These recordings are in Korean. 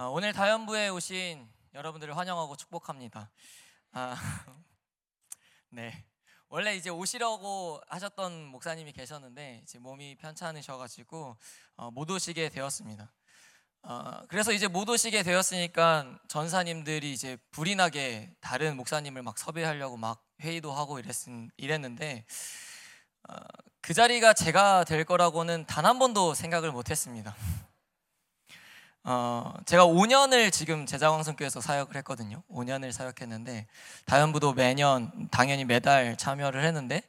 아, 오늘 다연부에 오신 여러분들을 환영하고 축복합니다. 아, 네. 원래 이제 오시려고 하셨던 목사님이 계셨는데 이제 몸이 편찮으셔가지고 어, 못 오시게 되었습니다. 어, 그래서 이제 못 오시게 되었으니까 전사님들이 이제 불이 나게 다른 목사님을 막 섭외하려고 막 회의도 하고 이랬, 이랬는데 어, 그 자리가 제가 될 거라고는 단 한 번도 생각을 못 했습니다. 어, 제가 5년을 지금 제자광성교회에서 사역을 했거든요. 5년을 사역했는데 다연부도 매년 당연히 매달 참여를 했는데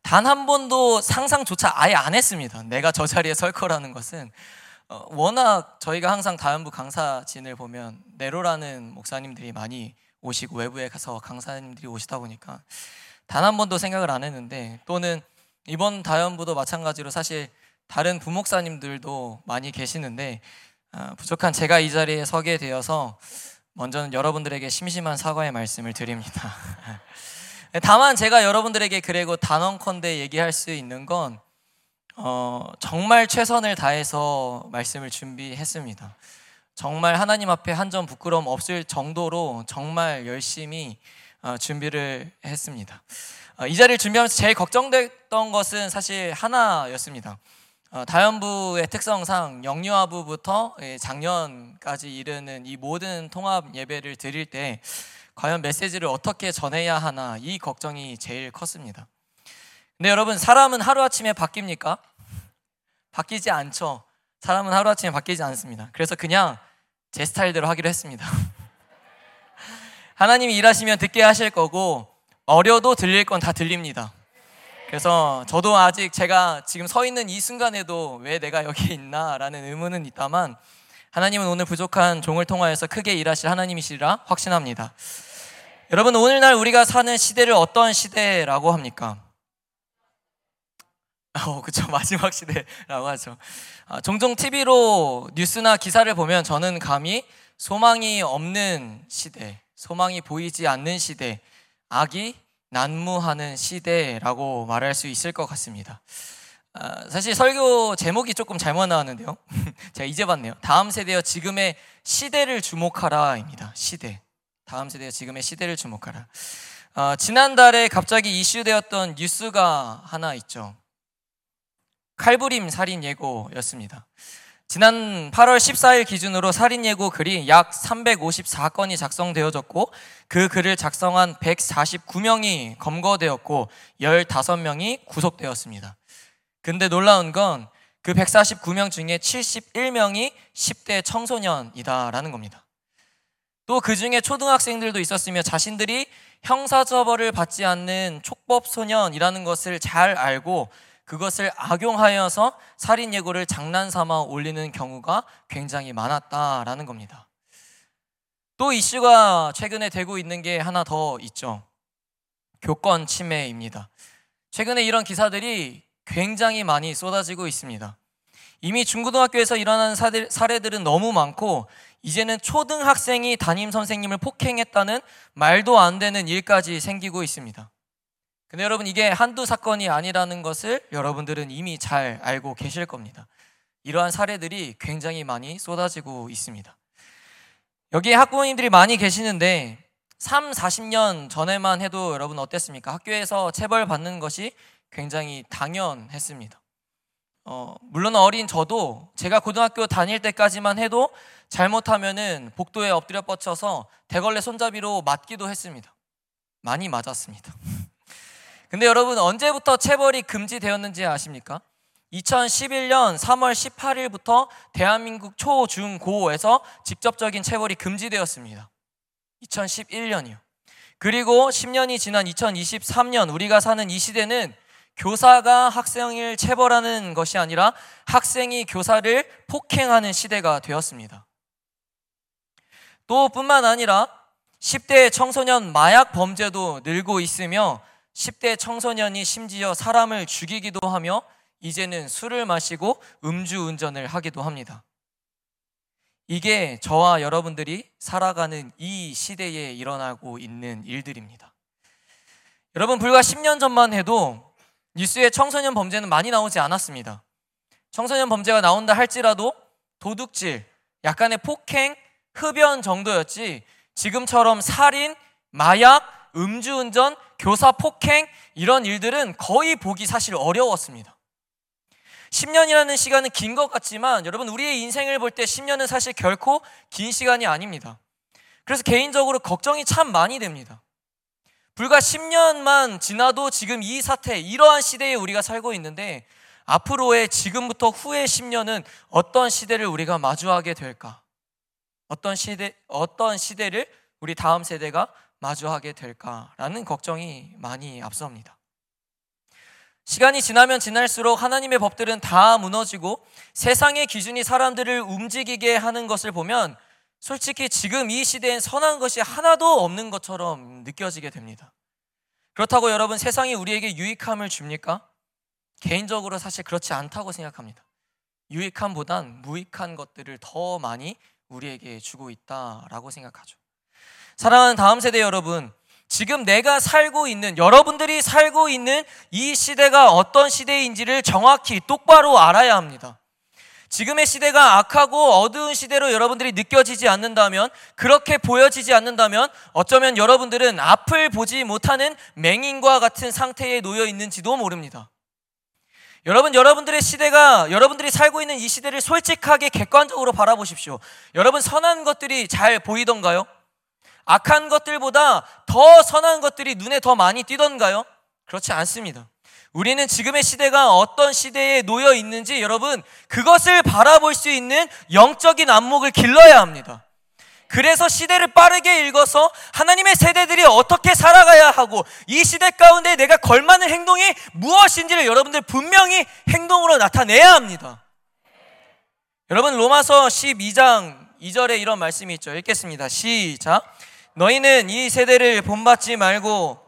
단 한 번도 상상조차 아예 안 했습니다. 내가 저 자리에 설 거라는 것은 어, 워낙 저희가 항상 다연부 강사진을 보면 네로라는 목사님들이 많이 오시고 외부에 가서 강사님들이 오시다 보니까 단 한 번도 생각을 안 했는데 또는 이번 다연부도 마찬가지로 사실 다른 부목사님들도 많이 계시는데 아, 부족한 제가 이 자리에 서게 되어서 먼저는 여러분들에게 심심한 사과의 말씀을 드립니다. 다만 제가 여러분들에게 그리고 단언컨대 얘기할 수 있는 건 어, 정말 최선을 다해서 말씀을 준비했습니다. 정말 하나님 앞에 한 점 부끄러움 없을 정도로 정말 열심히 어, 준비를 했습니다. 어, 이 자리를 준비하면서 제일 걱정됐던 것은 사실 하나였습니다. 어, 다연부의 특성상 영유아부부터 예, 작년까지 이르는 이 모든 통합 예배를 드릴 때 과연 메시지를 어떻게 전해야 하나 이 걱정이 제일 컸습니다. 근데 여러분 사람은 하루아침에 바뀝니까? 바뀌지 않죠. 사람은 하루아침에 바뀌지 않습니다. 그래서 그냥 제 스타일대로 하기로 했습니다. 하나님이 일하시면 듣게 하실 거고 어려도 들릴 건 다 들립니다. 그래서 저도 아직 제가 지금 서 있는 이 순간에도 왜 내가 여기 있나라는 의문은 있다만 하나님은 오늘 부족한 종을 통하여서 크게 일하실 하나님이시라 확신합니다. 여러분 오늘날 우리가 사는 시대를 어떤 시대라고 합니까? 어, 그쵸 마지막 시대라고 하죠. 아, 종종 TV로 뉴스나 기사를 보면 저는 감히 소망이 없는 시대, 소망이 보이지 않는 시대, 악이 난무하는 시대라고 말할 수 있을 것 같습니다. 아, 사실 설교 제목이 조금 잘못 나왔는데요. 제가 이제 봤네요. 다음 세대여 지금의 시대를 주목하라입니다. 시대. 다음 세대여 지금의 시대를 주목하라. 아, 지난달에 갑자기 이슈되었던 뉴스가 하나 있죠. 칼부림 살인 예고였습니다. 지난 8월 14일 기준으로 살인 예고 글이 약 354건이 작성되어졌고 그 글을 작성한 149명이 검거되었고 15명이 구속되었습니다. 근데 놀라운 건 그 149명 중에 71명이 10대 청소년이다라는 겁니다. 또 그 중에 초등학생들도 있었으며 자신들이 형사처벌을 받지 않는 촉법 소년이라는 것을 잘 알고 그것을 악용하여서 살인 예고를 장난 삼아 올리는 경우가 굉장히 많았다라는 겁니다. 또 이슈가 최근에 되고 있는 게 하나 더 있죠. 교권 침해입니다. 최근에 이런 기사들이 굉장히 많이 쏟아지고 있습니다. 이미 중고등학교에서 일어나는 사례들은 너무 많고 이제는 초등학생이 담임 선생님을 폭행했다는 말도 안 되는 일까지 생기고 있습니다. 근데 여러분 이게 한두 사건이 아니라는 것을 여러분들은 이미 잘 알고 계실 겁니다. 이러한 사례들이 굉장히 많이 쏟아지고 있습니다. 여기에 학부모님들이 많이 계시는데 3, 40년 전에만 해도 여러분 어땠습니까? 학교에서 체벌 받는 것이 굉장히 당연했습니다. 어, 물론 어린 저도 제가 고등학교 다닐 때까지만 해도 잘못하면은 복도에 엎드려 뻗쳐서 대걸레 손잡이로 맞기도 했습니다. 많이 맞았습니다. 근데 여러분 언제부터 체벌이 금지되었는지 아십니까? 2011년 3월 18일부터 대한민국 초, 중, 고에서 직접적인 체벌이 금지되었습니다. 2011년이요. 그리고 10년이 지난 2023년 우리가 사는 이 시대는 교사가 학생을 체벌하는 것이 아니라 학생이 교사를 폭행하는 시대가 되었습니다. 또 뿐만 아니라 10대 청소년 마약 범죄도 늘고 있으며 10대 청소년이 심지어 사람을 죽이기도 하며 이제는 술을 마시고 음주운전을 하기도 합니다. 이게 저와 여러분들이 살아가는 이 시대에 일어나고 있는 일들입니다. 여러분, 불과 10년 전만 해도 뉴스에 청소년 범죄는 많이 나오지 않았습니다. 청소년 범죄가 나온다 할지라도 도둑질, 약간의 폭행, 흡연 정도였지 지금처럼 살인, 마약, 음주운전, 교사 폭행 이런 일들은 거의 보기 사실 어려웠습니다. 10년이라는 시간은 긴 것 같지만 여러분 우리의 인생을 볼 때 10년은 사실 결코 긴 시간이 아닙니다. 그래서 개인적으로 걱정이 참 많이 됩니다. 불과 10년만 지나도 지금 이 사태, 이러한 시대에 우리가 살고 있는데 앞으로의 지금부터 후의 10년은 어떤 시대를 우리가 마주하게 될까? 어떤 시대, 어떤 시대를 우리 다음 세대가 마주하게 될까라는 걱정이 많이 앞섭니다. 시간이 지나면 지날수록 하나님의 법들은 다 무너지고 세상의 기준이 사람들을 움직이게 하는 것을 보면 솔직히 지금 이 시대엔 선한 것이 하나도 없는 것처럼 느껴지게 됩니다. 그렇다고 여러분 세상이 우리에게 유익함을 줍니까? 개인적으로 사실 그렇지 않다고 생각합니다. 유익함보단 무익한 것들을 더 많이 우리에게 주고 있다라고 생각하죠. 사랑하는 다음 세대 여러분, 지금 내가 살고 있는 여러분들이 살고 있는 이 시대가 어떤 시대인지를 정확히 똑바로 알아야 합니다. 지금의 시대가 악하고 어두운 시대로 여러분들이 느껴지지 않는다면, 그렇게 보여지지 않는다면, 어쩌면 여러분들은 앞을 보지 못하는 맹인과 같은 상태에 놓여 있는지도 모릅니다. 여러분, 여러분들의 시대가, 여러분들이 살고 있는 이 시대를 솔직하게 객관적으로 바라보십시오. 여러분, 선한 것들이 잘 보이던가요? 악한 것들보다 더 선한 것들이 눈에 더 많이 띄던가요? 그렇지 않습니다. 우리는 지금의 시대가 어떤 시대에 놓여 있는지 여러분 그것을 바라볼 수 있는 영적인 안목을 길러야 합니다. 그래서 시대를 빠르게 읽어서 하나님의 세대들이 어떻게 살아가야 하고 이 시대 가운데 내가 걸맞는 행동이 무엇인지를 여러분들 분명히 행동으로 나타내야 합니다. 여러분 로마서 12장 2절에 이런 말씀이 있죠. 읽겠습니다. 시작. 너희는 이 세대를 본받지 말고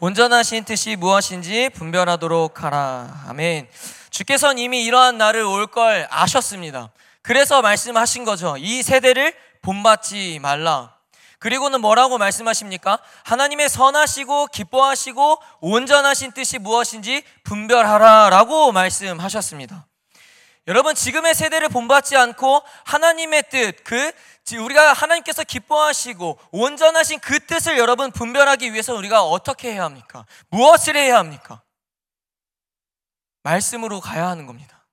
온전하신 뜻이 무엇인지 분별하도록 하라. 아멘. 주께서는 이미 이러한 날을 올 걸 아셨습니다. 그래서 말씀하신 거죠. 이 세대를 본받지 말라. 그리고는 뭐라고 말씀하십니까? 하나님의 선하시고 기뻐하시고 온전하신 뜻이 무엇인지 분별하라 라고 말씀하셨습니다. 여러분 지금의 세대를 본받지 않고 하나님의 뜻, 그 우리가 하나님께서 기뻐하시고 온전하신 그 뜻을 여러분 분별하기 위해서 우리가 어떻게 해야 합니까? 무엇을 해야 합니까? 말씀으로 가야 하는 겁니다.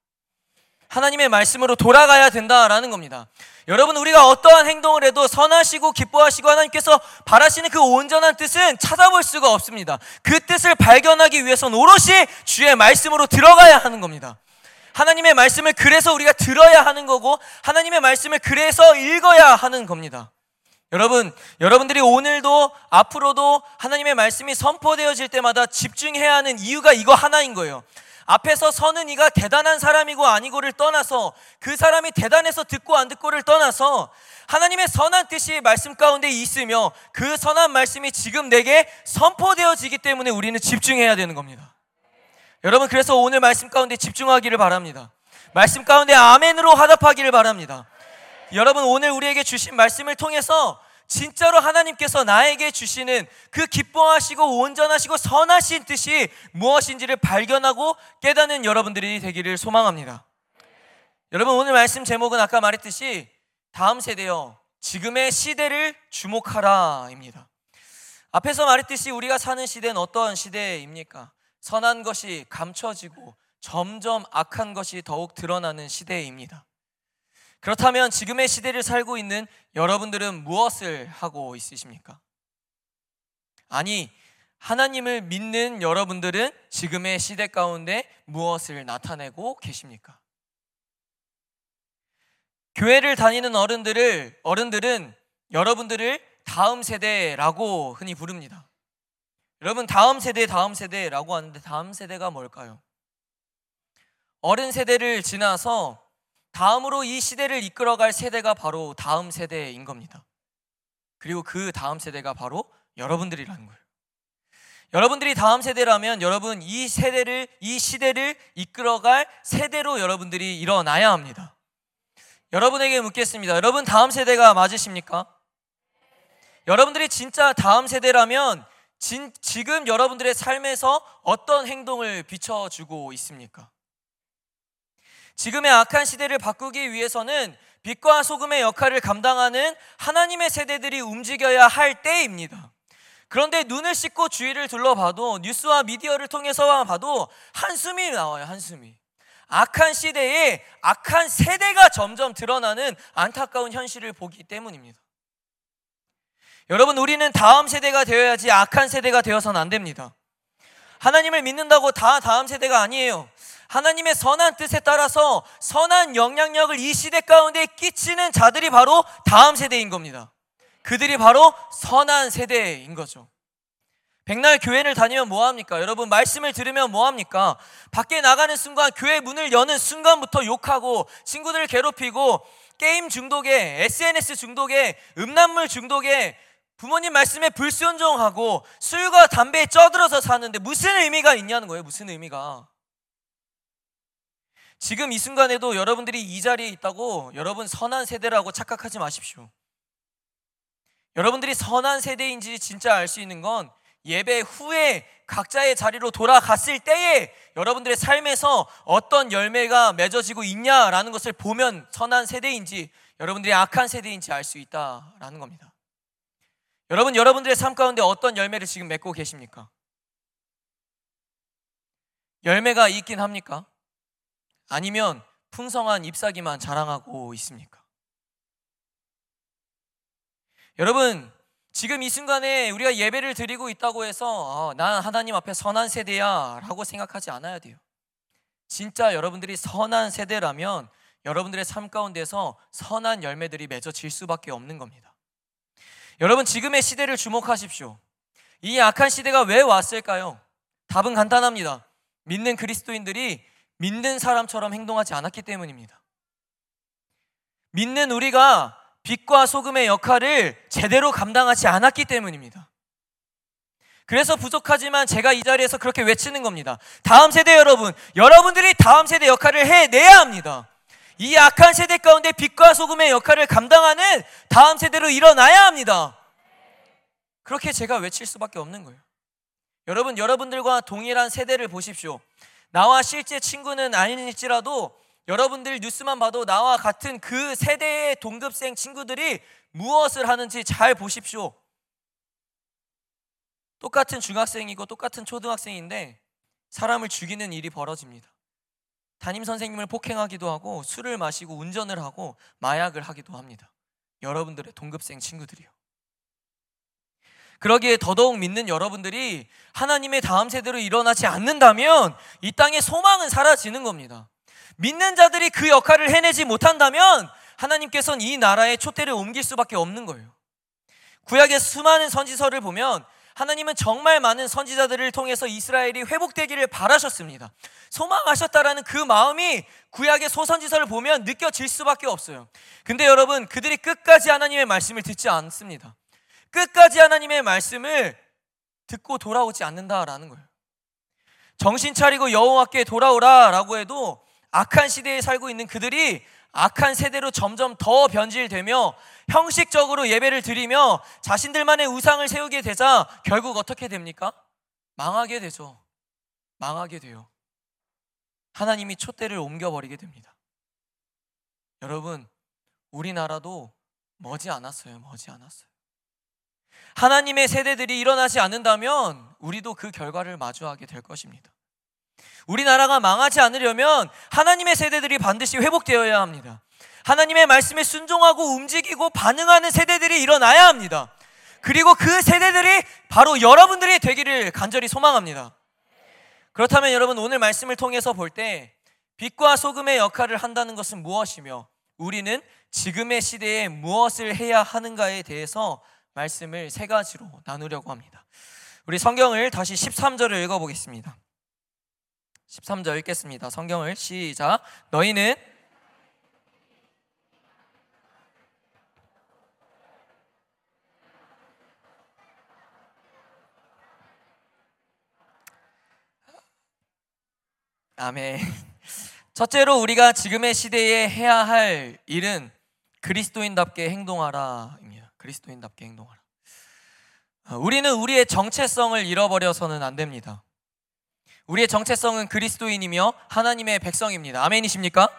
하나님의 말씀으로 돌아가야 된다라는 겁니다. 여러분 우리가 어떠한 행동을 해도 선하시고 기뻐하시고 하나님께서 바라시는 그 온전한 뜻은 찾아볼 수가 없습니다. 그 뜻을 발견하기 위해서는 오롯이 주의 말씀으로 들어가야 하는 겁니다. 하나님의 말씀을 그래서 우리가 들어야 하는 거고 하나님의 말씀을 그래서 읽어야 하는 겁니다. 여러분, 여러분들이 오늘도 앞으로도 하나님의 말씀이 선포되어질 때마다 집중해야 하는 이유가 이거 하나인 거예요. 앞에서 서는 이가 대단한 사람이고 아니고를 떠나서 그 사람이 대단해서 듣고 안 듣고를 떠나서 하나님의 선한 뜻이 말씀 가운데 있으며 그 선한 말씀이 지금 내게 선포되어지기 때문에 우리는 집중해야 되는 겁니다. 여러분 그래서 오늘 말씀 가운데 집중하기를 바랍니다. 말씀 가운데 아멘으로 화답하기를 바랍니다. 여러분 오늘 우리에게 주신 말씀을 통해서 진짜로 하나님께서 나에게 주시는 그 기뻐하시고 온전하시고 선하신 뜻이 무엇인지를 발견하고 깨닫는 여러분들이 되기를 소망합니다. 여러분 오늘 말씀 제목은 아까 말했듯이 다음 세대여 지금의 시대를 주목하라입니다. 앞에서 말했듯이 우리가 사는 시대는 어떠한 시대입니까? 선한 것이 감춰지고 점점 악한 것이 더욱 드러나는 시대입니다. 그렇다면 지금의 시대를 살고 있는 여러분들은 무엇을 하고 있으십니까? 아니, 하나님을 믿는 여러분들은 지금의 시대 가운데 무엇을 나타내고 계십니까? 교회를 다니는 어른들을, 어른들은 여러분들을 다음 세대라고 흔히 부릅니다. 여러분 다음 세대 다음 세대라고 하는데 다음 세대가 뭘까요? 어른 세대를 지나서 다음으로 이 시대를 이끌어갈 세대가 바로 다음 세대인 겁니다. 그리고 그 다음 세대가 바로 여러분들이라는 거예요. 여러분들이 다음 세대라면 여러분 이 세대를 이 시대를 이끌어갈 세대로 여러분들이 일어나야 합니다. 여러분에게 묻겠습니다. 여러분 다음 세대가 맞으십니까? 여러분들이 진짜 다음 세대라면 진, 지금 여러분들의 삶에서 어떤 행동을 비춰주고 있습니까? 지금의 악한 시대를 바꾸기 위해서는 빛과 소금의 역할을 감당하는 하나님의 세대들이 움직여야 할 때입니다. 그런데 눈을 씻고 주위를 둘러봐도 뉴스와 미디어를 통해서만 봐도 한숨이 나와요, 한숨이. 악한 시대에 악한 세대가 점점 드러나는 안타까운 현실을 보기 때문입니다. 여러분, 우리는 다음 세대가 되어야지 악한 세대가 되어서는 안 됩니다. 하나님을 믿는다고 다 다음 세대가 아니에요. 하나님의 선한 뜻에 따라서 선한 영향력을 이 시대 가운데 끼치는 자들이 바로 다음 세대인 겁니다. 그들이 바로 선한 세대인 거죠. 백날 교회를 다니면 뭐합니까? 여러분, 말씀을 들으면 뭐합니까? 밖에 나가는 순간, 교회 문을 여는 순간부터 욕하고, 친구들을 괴롭히고, 게임 중독에, SNS 중독에, 음란물 중독에, 부모님 말씀에 불순종하고, 술과 담배에 쪄들어서 사는데 무슨 의미가 있냐는 거예요, 무슨 의미가. 지금 이 순간에도 여러분들이 이 자리에 있다고 여러분 선한 세대라고 착각하지 마십시오. 여러분들이 선한 세대인지 진짜 알 수 있는 건 예배 후에 각자의 자리로 돌아갔을 때에 여러분들의 삶에서 어떤 열매가 맺어지고 있냐라는 것을 보면 선한 세대인지 여러분들이 악한 세대인지 알 수 있다라는 겁니다. 여러분, 여러분들의 삶 가운데 어떤 열매를 지금 맺고 계십니까? 열매가 있긴 합니까? 아니면 풍성한 잎사귀만 자랑하고 있습니까? 여러분, 지금 이 순간에 우리가 예배를 드리고 있다고 해서 아, 난 하나님 앞에 선한 세대야 라고 생각하지 않아야 돼요. 진짜 여러분들이 선한 세대라면 여러분들의 삶 가운데서 선한 열매들이 맺어질 수밖에 없는 겁니다. 여러분 지금의 시대를 주목하십시오. 이 악한 시대가 왜 왔을까요? 답은 간단합니다. 믿는 그리스도인들이 믿는 사람처럼 행동하지 않았기 때문입니다. 믿는 우리가 빛과 소금의 역할을 제대로 감당하지 않았기 때문입니다. 그래서 부족하지만 제가 이 자리에서 그렇게 외치는 겁니다. 다음 세대 여러분, 여러분들이 다음 세대 역할을 해내야 합니다. 이 악한 세대 가운데 빛과 소금의 역할을 감당하는 다음 세대로 일어나야 합니다. 그렇게 제가 외칠 수밖에 없는 거예요. 여러분, 여러분들과 동일한 세대를 보십시오. 나와 실제 친구는 아닐지라도 여러분들 뉴스만 봐도 나와 같은 그 세대의 동급생 친구들이 무엇을 하는지 잘 보십시오. 똑같은 중학생이고 똑같은 초등학생인데 사람을 죽이는 일이 벌어집니다. 담임 선생님을 폭행하기도 하고 술을 마시고 운전을 하고 마약을 하기도 합니다. 여러분들의 동급생 친구들이요. 그러기에 더더욱 믿는 여러분들이 하나님의 다음 세대로 일어나지 않는다면 이 땅의 소망은 사라지는 겁니다. 믿는 자들이 그 역할을 해내지 못한다면 하나님께서는 이 나라의 촛대를 옮길 수밖에 없는 거예요. 구약의 수많은 선지서를 보면 하나님은 정말 많은 선지자들을 통해서 이스라엘이 회복되기를 바라셨습니다. 소망하셨다라는 그 마음이 구약의 소선지서를 보면 느껴질 수밖에 없어요. 근데 여러분, 그들이 끝까지 하나님의 말씀을 듣지 않습니다. 끝까지 하나님의 말씀을 듣고 돌아오지 않는다라는 거예요. 정신 차리고 여호와께 돌아오라라고 해도 악한 시대에 살고 있는 그들이 악한 세대로 점점 더 변질되며 형식적으로 예배를 드리며 자신들만의 우상을 세우게 되자 결국 어떻게 됩니까? 망하게 되죠. 망하게 돼요. 하나님이 촛대를 옮겨버리게 됩니다. 여러분, 우리나라도 머지 않았어요. 머지 않았어요. 하나님의 세대들이 일어나지 않는다면 우리도 그 결과를 마주하게 될 것입니다. 우리나라가 망하지 않으려면 하나님의 세대들이 반드시 회복되어야 합니다. 하나님의 말씀에 순종하고 움직이고 반응하는 세대들이 일어나야 합니다. 그리고 그 세대들이 바로 여러분들이 되기를 간절히 소망합니다. 그렇다면 여러분 오늘 말씀을 통해서 볼 때 빛과 소금의 역할을 한다는 것은 무엇이며 우리는 지금의 시대에 무엇을 해야 하는가에 대해서 말씀을 세 가지로 나누려고 합니다. 우리 성경을 다시 13절을 읽어보겠습니다. 13절 읽겠습니다. 성경을 시작. 너희는 아멘. 첫째로 우리가 지금의 시대에 해야 할 일은 그리스도인답게 행동하라입니다. 그리스도인답게 행동하라. 우리는 우리의 정체성을 잃어버려서는 안 됩니다. 우리의 정체성은 그리스도인이며 하나님의 백성입니다. 아멘이십니까?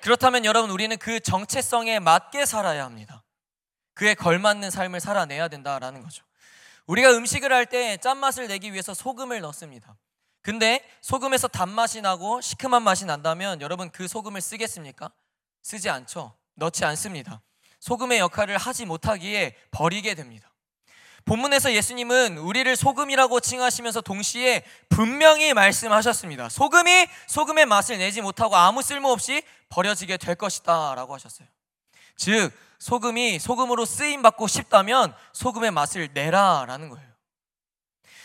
그렇다면 여러분 우리는 그 정체성에 맞게 살아야 합니다. 그에 걸맞는 삶을 살아내야 된다라는 거죠. 우리가 음식을 할 때 짠맛을 내기 위해서 소금을 넣습니다. 근데 소금에서 단맛이 나고 시큼한 맛이 난다면 여러분 그 소금을 쓰겠습니까? 쓰지 않죠. 넣지 않습니다. 소금의 역할을 하지 못하기에 버리게 됩니다. 본문에서 예수님은 우리를 소금이라고 칭하시면서 동시에 분명히 말씀하셨습니다. 소금이 소금의 맛을 내지 못하고 아무 쓸모 없이 버려지게 될 것이다 라고 하셨어요. 즉, 소금이 소금으로 쓰임 받고 싶다면 소금의 맛을 내라 라는 거예요.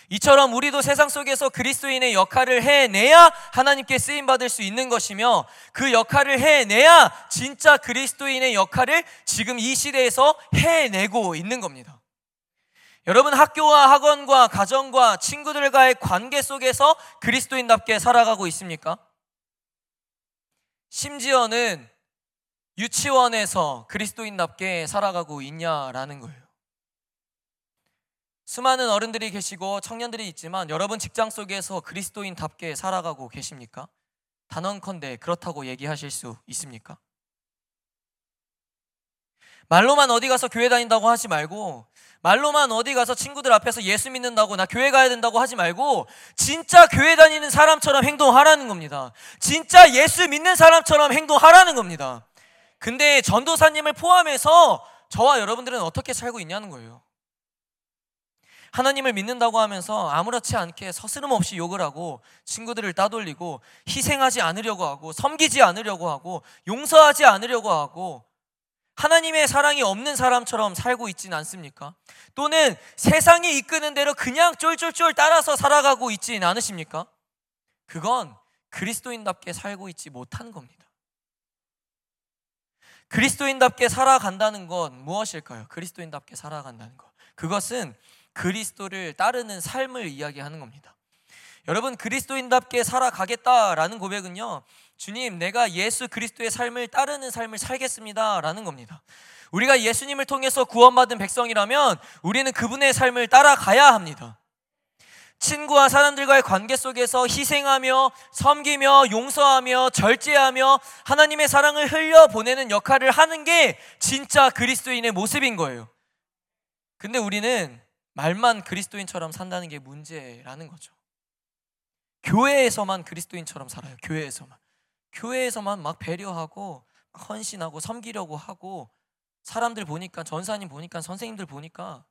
이처럼 우리도 세상 속에서 그리스도인의 역할을 해내야 하나님께 쓰임 받을 수 있는 것이며 그 역할을 해내야 진짜 그리스도인의 역할을 지금 이 시대에서 해내고 있는 겁니다. 여러분 학교와 학원과 가정과 친구들과의 관계 속에서 그리스도인답게 살아가고 있습니까? 심지어는 유치원에서 그리스도인답게 살아가고 있냐라는 거예요. 수많은 어른들이 계시고 청년들이 있지만 여러분 직장 속에서 그리스도인답게 살아가고 계십니까? 단언컨대 그렇다고 얘기하실 수 있습니까? 말로만 어디 가서 교회 다닌다고 하지 말고 말로만 어디 가서 친구들 앞에서 예수 믿는다고 나 교회 가야 된다고 하지 말고 진짜 교회 다니는 사람처럼 행동하라는 겁니다. 진짜 예수 믿는 사람처럼 행동하라는 겁니다. 근데 전도사님을 포함해서 저와 여러분들은 어떻게 살고 있냐는 거예요. 하나님을 믿는다고 하면서 아무렇지 않게 서스름 없이 욕을 하고 친구들을 따돌리고 희생하지 않으려고 하고 섬기지 않으려고 하고 용서하지 않으려고 하고 하나님의 사랑이 없는 사람처럼 살고 있진 않습니까? 또는 세상이 이끄는 대로 그냥 쫄쫄쫄 따라서 살아가고 있진 않으십니까? 그건 그리스도인답게 살고 있지 못한 겁니다. 그리스도인답게 살아간다는 건 무엇일까요? 그리스도인답게 살아간다는 것. 그것은 그리스도를 따르는 삶을 이야기하는 겁니다. 여러분 그리스도인답게 살아가겠다라는 고백은요. 주님, 내가 예수 그리스도의 삶을 따르는 삶을 살겠습니다라는 겁니다. 우리가 예수님을 통해서 구원받은 백성이라면 우리는 그분의 삶을 따라가야 합니다. 친구와 사람들과의 관계 속에서 희생하며 섬기며 용서하며 절제하며 하나님의 사랑을 흘려 보내는 역할을 하는 게 진짜 그리스도인의 모습인 거예요. 근데 우리는 말만 그리스도인처럼 산다는 게 문제라는 거죠. 교회에서만 그리스도인처럼 살아요. 교회에서만. 교회에서만 막 배려하고 헌신하고 섬기려고 하고 사람들 보니까 전사님 보니까 선생님들 보니까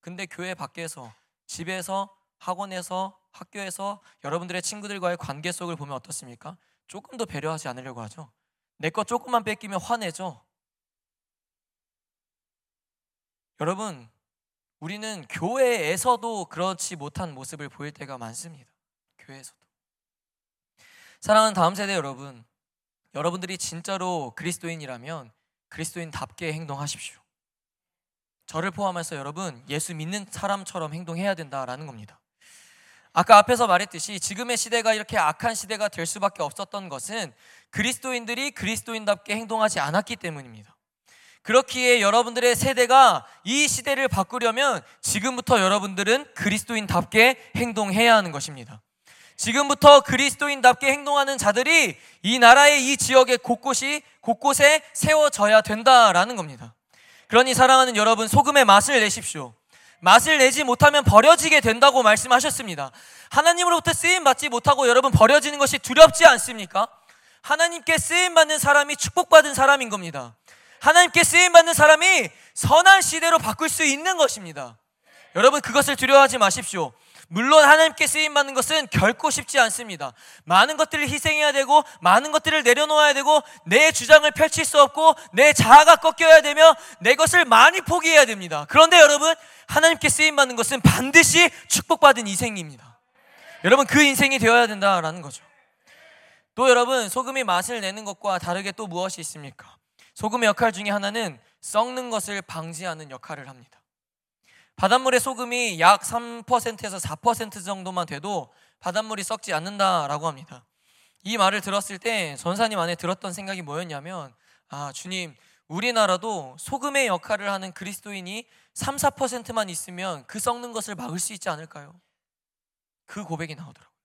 근데 교회 밖에서 집에서 학원에서 학교에서 여러분들의 친구들과의 관계 속을 보면 어떻습니까? 조금 더 배려하지 않으려고 하죠. 내 거 조금만 뺏기면 화내죠. 여러분 우리는 교회에서도 그렇지 못한 모습을 보일 때가 많습니다. 교회에서도. 사랑하는 다음 세대 여러분, 여러분들이 진짜로 그리스도인이라면 그리스도인답게 행동하십시오. 저를 포함해서 여러분, 예수 믿는 사람처럼 행동해야 된다라는 겁니다. 아까 앞에서 말했듯이 지금의 시대가 이렇게 악한 시대가 될 수밖에 없었던 것은 그리스도인들이 그리스도인답게 행동하지 않았기 때문입니다. 그렇기에 여러분들의 세대가 이 시대를 바꾸려면 지금부터 여러분들은 그리스도인답게 행동해야 하는 것입니다. 지금부터 그리스도인답게 행동하는 자들이 이 나라의 이 지역의 곳곳이 곳곳에 세워져야 된다라는 겁니다. 그러니 사랑하는 여러분 소금의 맛을 내십시오. 맛을 내지 못하면 버려지게 된다고 말씀하셨습니다. 하나님으로부터 쓰임 받지 못하고 여러분 버려지는 것이 두렵지 않습니까? 하나님께 쓰임 받는 사람이 축복받은 사람인 겁니다. 하나님께 쓰임 받는 사람이 선한 시대로 바꿀 수 있는 것입니다. 여러분 그것을 두려워하지 마십시오. 물론 하나님께 쓰임 받는 것은 결코 쉽지 않습니다. 많은 것들을 희생해야 되고 많은 것들을 내려놓아야 되고 내 주장을 펼칠 수 없고 내 자아가 꺾여야 되며 내 것을 많이 포기해야 됩니다. 그런데 여러분 하나님께 쓰임 받는 것은 반드시 축복받은 인생입니다. 여러분 그 인생이 되어야 된다라는 거죠. 또 여러분 소금이 맛을 내는 것과 다르게 또 무엇이 있습니까? 소금의 역할 중에 하나는 썩는 것을 방지하는 역할을 합니다. 바닷물의 소금이 약 3%에서 4% 정도만 돼도 바닷물이 썩지 않는다라고 합니다. 이 말을 들었을 때 전사님 안에 들었던 생각이 뭐였냐면 아 주님 우리나라도 소금의 역할을 하는 그리스도인이 3, 4%만 있으면 그 썩는 것을 막을 수 있지 않을까요? 그 고백이 나오더라고요.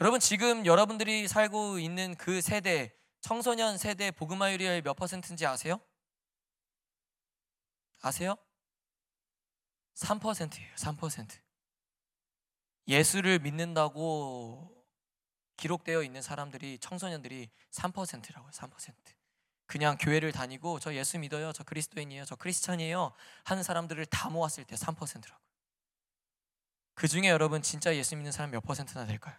여러분 지금 여러분들이 살고 있는 그 세대 청소년 세대 복음화율이 몇 퍼센트인지 아세요? 아세요? 3%예요. 3%. 예수를 믿는다고 기록되어 있는 사람들이 청소년들이 3%라고요. 3%. 그냥 교회를 다니고 저 예수 믿어요. 저 그리스도인이에요. 저 크리스찬이에요. 하는 사람들을 다 모았을 때 3%라고요. 그 중에 여러분 진짜 예수 믿는 사람 몇 퍼센트나 될까요?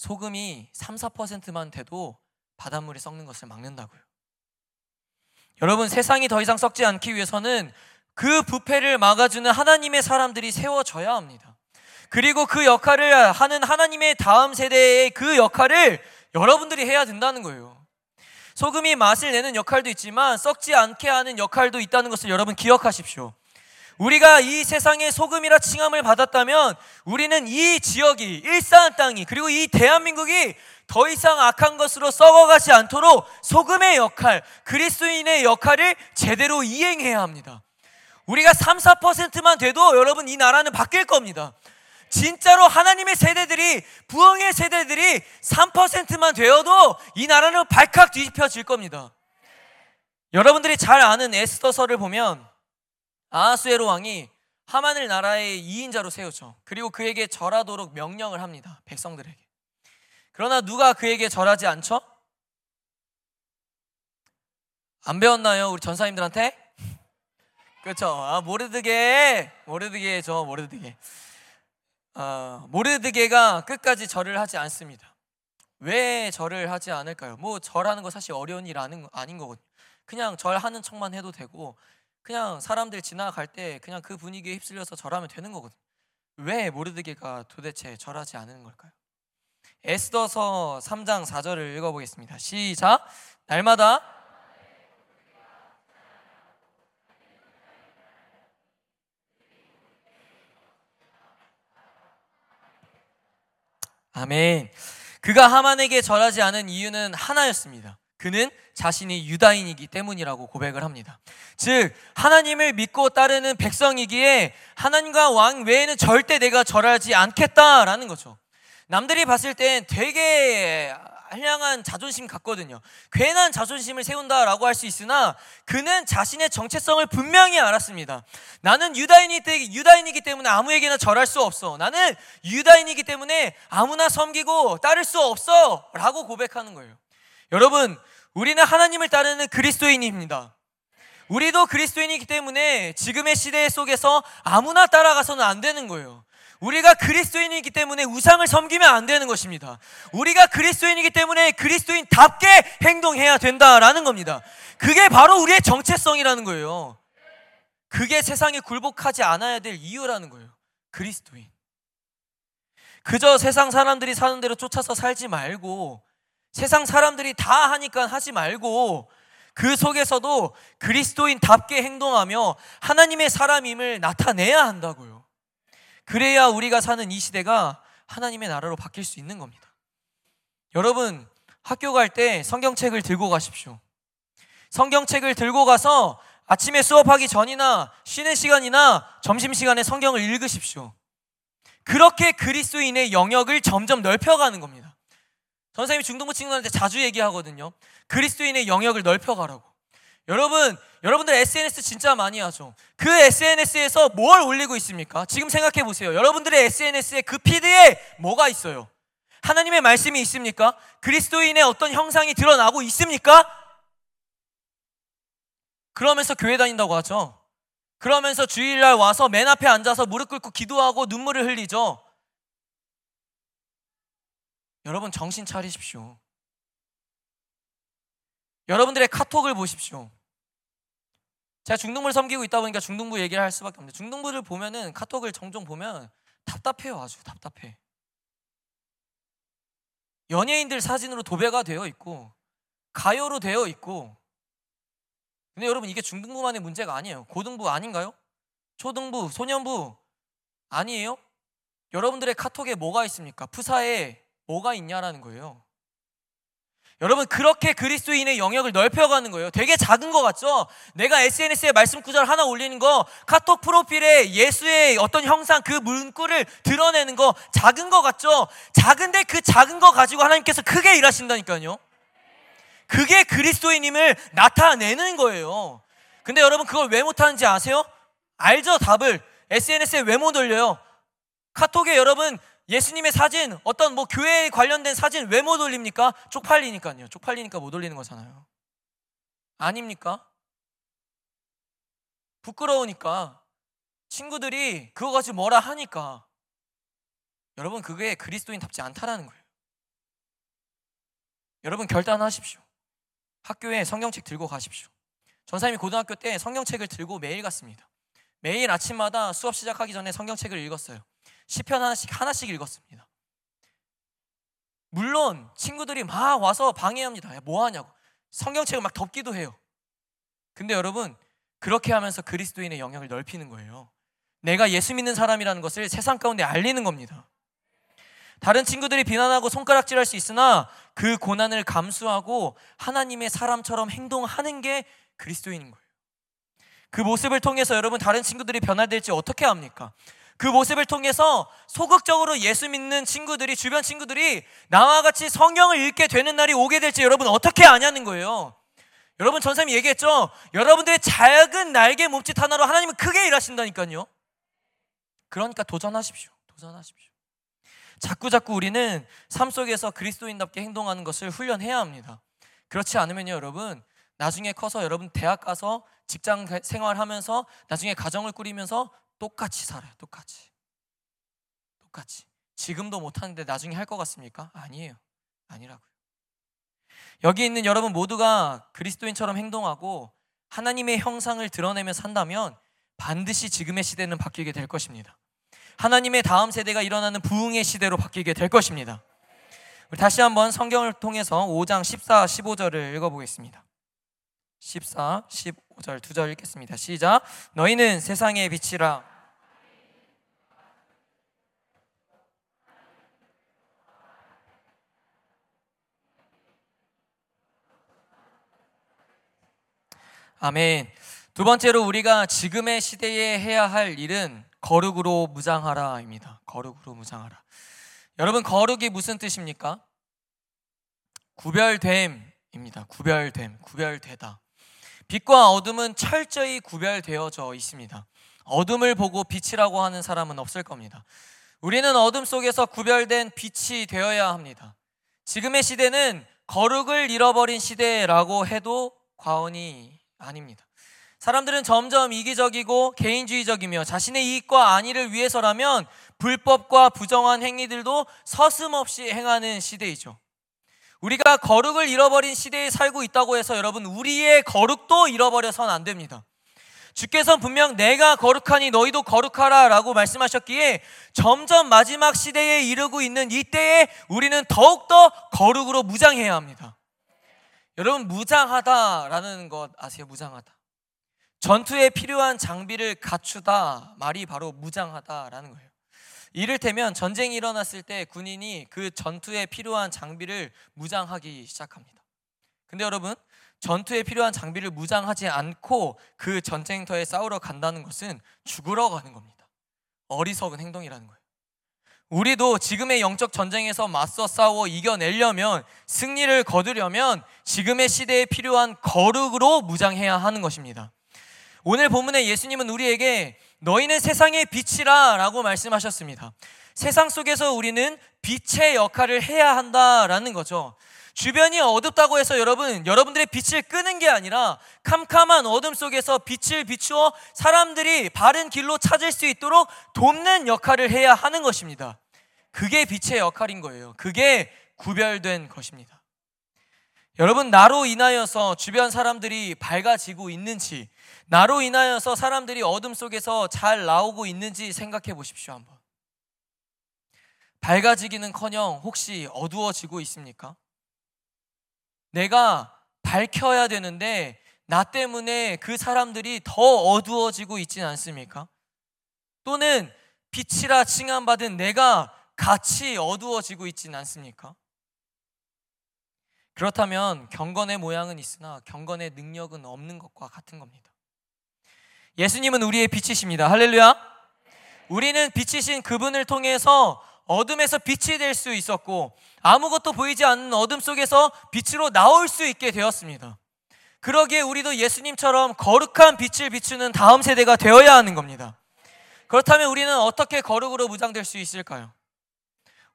소금이 3, 4%만 돼도 바닷물이 썩는 것을 막는다고요. 여러분 세상이 더 이상 썩지 않기 위해서는 그 부패를 막아주는 하나님의 사람들이 세워져야 합니다. 그리고 그 역할을 하는 하나님의 다음 세대의 그 역할을 여러분들이 해야 된다는 거예요. 소금이 맛을 내는 역할도 있지만 썩지 않게 하는 역할도 있다는 것을 여러분 기억하십시오. 우리가 이 세상의 소금이라 칭함을 받았다면 우리는 이 지역이 일산 땅이 그리고 이 대한민국이 더 이상 악한 것으로 썩어가지 않도록 소금의 역할, 그리스도인의 역할을 제대로 이행해야 합니다. 우리가 3, 4%만 돼도 여러분 이 나라는 바뀔 겁니다. 진짜로 하나님의 세대들이 부흥의 세대들이 3%만 되어도 이 나라는 발칵 뒤집혀질 겁니다. 여러분들이 잘 아는 에스더서를 보면 아하수에로 왕이 하만을 나라의 2인자로 세우죠. 그리고 그에게 절하도록 명령을 합니다. 백성들에게. 그러나 누가 그에게 절하지 않죠? 안 배웠나요? 우리 전사님들한테? 그렇죠. 아, 모르드게, 모르드게죠, 모르드게. 어, 모르드게가 끝까지 절을 하지 않습니다. 왜 절을 하지 않을까요? 뭐 절하는 거 사실 어려운 일 아닌 거거든요. 그냥 절하는 척만 해도 되고 그냥 사람들 지나갈 때 그냥 그 분위기에 휩쓸려서 절하면 되는 거거든요. 왜 모르드게가 도대체 절하지 않는 걸까요? 에스더서 3장 4절을 읽어보겠습니다. 시작. 날마다 아멘. 그가 하만에게 절하지 않은 이유는 하나였습니다. 그는 자신이 유다인이기 때문이라고 고백을 합니다. 즉, 하나님을 믿고 따르는 백성이기에 하나님과 왕 외에는 절대 내가 절하지 않겠다라는 거죠. 남들이 봤을 땐 되게 한량한 자존심 같거든요. 괜한 자존심을 세운다라고 할 수 있으나 그는 자신의 정체성을 분명히 알았습니다. 나는 유다인이 유다인이기 때문에 아무에게나 절할 수 없어. 나는 유다인이기 때문에 아무나 섬기고 따를 수 없어라고 고백하는 거예요. 여러분, 우리는 하나님을 따르는 그리스도인입니다. 우리도 그리스도인이기 때문에 지금의 시대 속에서 아무나 따라가서는 안 되는 거예요. 우리가 그리스도인이기 때문에 우상을 섬기면 안 되는 것입니다. 우리가 그리스도인이기 때문에 그리스도인답게 행동해야 된다라는 겁니다. 그게 바로 우리의 정체성이라는 거예요. 그게 세상에 굴복하지 않아야 될 이유라는 거예요. 그리스도인. 그저 세상 사람들이 사는 대로 쫓아서 살지 말고 세상 사람들이 다 하니까 하지 말고 그 속에서도 그리스도인답게 행동하며 하나님의 사람임을 나타내야 한다고요. 그래야 우리가 사는 이 시대가 하나님의 나라로 바뀔 수 있는 겁니다. 여러분, 학교 갈 때 성경책을 들고 가십시오. 성경책을 들고 가서 아침에 수업하기 전이나 쉬는 시간이나 점심시간에 성경을 읽으십시오. 그렇게 그리스도인의 영역을 점점 넓혀가는 겁니다. 선생님이 중동부 친구들한테 자주 얘기하거든요. 그리스도인의 영역을 넓혀가라고. 여러분, 여러분들 SNS 진짜 많이 하죠. 그 SNS에서 뭘 올리고 있습니까? 지금 생각해 보세요. 여러분들의 SNS에 그 피드에 뭐가 있어요? 하나님의 말씀이 있습니까? 그리스도인의 어떤 형상이 드러나고 있습니까? 그러면서 교회 다닌다고 하죠. 그러면서 주일날 와서 맨 앞에 앉아서 무릎 꿇고 기도하고 눈물을 흘리죠. 여러분 정신 차리십시오. 여러분들의 카톡을 보십시오. 제가 중등부를 섬기고 있다 보니까 중등부 얘기를 할 수밖에 없는데 중등부를 보면은 카톡을 종종 보면 답답해요 아주 답답해 연예인들 사진으로 도배가 되어 있고 가요로 되어 있고 근데 여러분 이게 중등부만의 문제가 아니에요 고등부 아닌가요? 초등부, 소년부 아니에요? 여러분들의 카톡에 뭐가 있습니까? 푸사에 뭐가 있냐라는 거예요 여러분 그렇게 그리스도인의 영역을 넓혀가는 거예요. 되게 작은 것 같죠? 내가 SNS에 말씀 구절 하나 올리는 거, 카톡 프로필에 예수의 어떤 형상 그 문구를 드러내는 거 작은 것 같죠? 작은데 그 작은 거 가지고 하나님께서 크게 일하신다니까요. 그게 그리스도인임을 나타내는 거예요. 근데 여러분 그걸 왜 못하는지 아세요? 알죠 답을 SNS에 왜 못 올려요? 카톡에 여러분 예수님의 사진, 어떤 뭐 교회에 관련된 사진 왜 못 올립니까? 쪽팔리니까요. 쪽팔리니까 못 올리는 거잖아요. 아닙니까? 부끄러우니까 친구들이 그거 가지고 뭐라 하니까 여러분 그게 그리스도인답지 않다라는 거예요. 여러분 결단하십시오. 학교에 성경책 들고 가십시오. 전사님이 고등학교 때 성경책을 들고 매일 갔습니다. 매일 아침마다 수업 시작하기 전에 성경책을 읽었어요. 시편 하나씩 하나씩 읽었습니다. 물론 친구들이 막 와서 방해합니다. 야, 뭐 하냐고. 성경책을 막 덮기도 해요. 근데 여러분 그렇게 하면서 그리스도인의 영역을 넓히는 거예요. 내가 예수 믿는 사람이라는 것을 세상 가운데 알리는 겁니다. 다른 친구들이 비난하고 손가락질할 수 있으나 그 고난을 감수하고 하나님의 사람처럼 행동하는 게 그리스도인인 거예요. 그 모습을 통해서 여러분 다른 친구들이 변화될지 어떻게 합니까? 그 모습을 통해서 소극적으로 예수 믿는 친구들이 주변 친구들이 나와 같이 성경을 읽게 되는 날이 오게 될지 여러분 어떻게 아냐는 거예요. 여러분 전사님이 얘기했죠. 여러분들의 작은 날개 몸짓 하나로 하나님은 크게 일하신다니까요. 그러니까 도전하십시오. 도전하십시오. 자꾸 자꾸 우리는 삶 속에서 그리스도인답게 행동하는 것을 훈련해야 합니다. 그렇지 않으면요, 여러분 나중에 커서 여러분 대학 가서 직장 생활하면서 나중에 가정을 꾸리면서 똑같이 살아요. 똑같이. 똑같이. 지금도 못하는데 나중에 할 것 같습니까? 아니에요. 아니라고요. 여기 있는 여러분 모두가 그리스도인처럼 행동하고 하나님의 형상을 드러내며 산다면 반드시 지금의 시대는 바뀌게 될 것입니다. 하나님의 다음 세대가 일어나는 부흥의 시대로 바뀌게 될 것입니다. 다시 한번 성경을 통해서 5장 14, 15절을 읽어보겠습니다. 14, 15절 두 절 읽겠습니다. 시작. 너희는 세상의 빛이라 아멘. 두 번째로 우리가 지금의 시대에 해야 할 일은 거룩으로 무장하라입니다. 거룩으로 무장하라. 여러분 거룩이 무슨 뜻입니까? 구별됨입니다. 구별됨, 구별되다. 빛과 어둠은 철저히 구별되어져 있습니다. 어둠을 보고 빛이라고 하는 사람은 없을 겁니다. 우리는 어둠 속에서 구별된 빛이 되어야 합니다. 지금의 시대는 거룩을 잃어버린 시대라고 해도 과언이 아닙니다. 사람들은 점점 이기적이고 개인주의적이며 자신의 이익과 안위를 위해서라면 불법과 부정한 행위들도 서슴없이 행하는 시대이죠. 우리가 거룩을 잃어버린 시대에 살고 있다고 해서 여러분 우리의 거룩도 잃어버려서는 안 됩니다. 주께서 분명 내가 거룩하니 너희도 거룩하라 라고 말씀하셨기에 점점 마지막 시대에 이르고 있는 이때에 우리는 더욱더 거룩으로 무장해야 합니다. 여러분 무장하다라는 것 아세요? 무장하다. 전투에 필요한 장비를 갖추다 말이 바로 무장하다라는 거예요. 이를테면 전쟁이 일어났을 때 군인이 그 전투에 필요한 장비를 무장하기 시작합니다. 근데 여러분 전투에 필요한 장비를 무장하지 않고 그 전쟁터에 싸우러 간다는 것은 죽으러 가는 겁니다. 어리석은 행동이라는 거예요. 우리도 지금의 영적 전쟁에서 맞서 싸워 이겨내려면 승리를 거두려면 지금의 시대에 필요한 거룩으로 무장해야 하는 것입니다. 오늘 본문에 예수님은 우리에게 너희는 세상의 빛이라 라고 말씀하셨습니다. 세상 속에서 우리는 빛의 역할을 해야 한다라는 거죠. 주변이 어둡다고 해서 여러분, 여러분들의 빛을 끄는 게 아니라 캄캄한 어둠 속에서 빛을 비추어 사람들이 바른 길로 찾을 수 있도록 돕는 역할을 해야 하는 것입니다. 그게 빛의 역할인 거예요. 그게 구별된 것입니다. 여러분, 나로 인하여서 주변 사람들이 밝아지고 있는지, 나로 인하여서 사람들이 어둠 속에서 잘 나오고 있는지 생각해 보십시오, 한번. 밝아지기는 커녕 혹시 어두워지고 있습니까? 내가 밝혀야 되는데 나 때문에 그 사람들이 더 어두워지고 있진 않습니까? 또는 빛이라 칭함받은 내가 같이 어두워지고 있진 않습니까? 그렇다면 경건의 모양은 있으나 경건의 능력은 없는 것과 같은 겁니다. 예수님은 우리의 빛이십니다. 할렐루야. 우리는 빛이신 그분을 통해서 어둠에서 빛이 될 수 있었고 아무것도 보이지 않는 어둠 속에서 빛으로 나올 수 있게 되었습니다. 그러기에 우리도 예수님처럼 거룩한 빛을 비추는 다음 세대가 되어야 하는 겁니다. 그렇다면 우리는 어떻게 거룩으로 무장될 수 있을까요?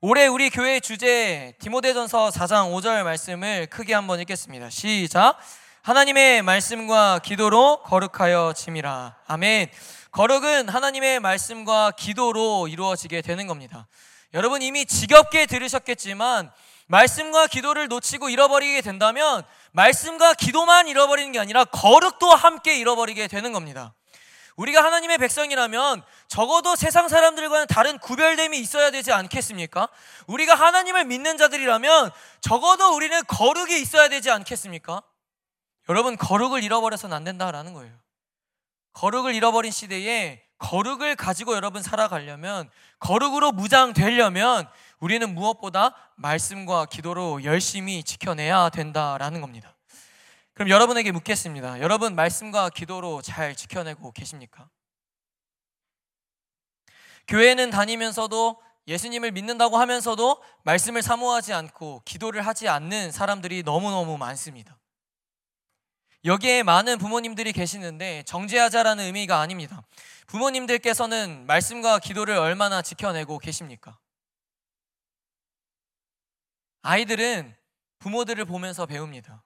올해 우리 교회 주제 디모데전서 4장 5절 말씀을 크게 한번 읽겠습니다. 시작. 하나님의 말씀과 기도로 거룩하여 짐이라. 아멘. 거룩은 하나님의 말씀과 기도로 이루어지게 되는 겁니다. 여러분 이미 지겹게 들으셨겠지만 말씀과 기도를 놓치고 잃어버리게 된다면 말씀과 기도만 잃어버리는 게 아니라 거룩도 함께 잃어버리게 되는 겁니다. 우리가 하나님의 백성이라면 적어도 세상 사람들과는 다른 구별됨이 있어야 되지 않겠습니까? 우리가 하나님을 믿는 자들이라면 적어도 우리는 거룩이 있어야 되지 않겠습니까? 여러분, 거룩을 잃어버려서는 안 된다라는 거예요. 거룩을 잃어버린 시대에 거룩을 가지고 여러분 살아가려면, 거룩으로 무장되려면 우리는 무엇보다 말씀과 기도로 열심히 지켜내야 된다라는 겁니다. 그럼 여러분에게 묻겠습니다. 여러분 말씀과 기도로 잘 지켜내고 계십니까? 교회는 다니면서도 예수님을 믿는다고 하면서도 말씀을 사모하지 않고 기도를 하지 않는 사람들이 너무너무 많습니다. 여기에 많은 부모님들이 계시는데 정죄하자라는 의미가 아닙니다. 부모님들께서는 말씀과 기도를 얼마나 지켜내고 계십니까? 아이들은 부모들을 보면서 배웁니다.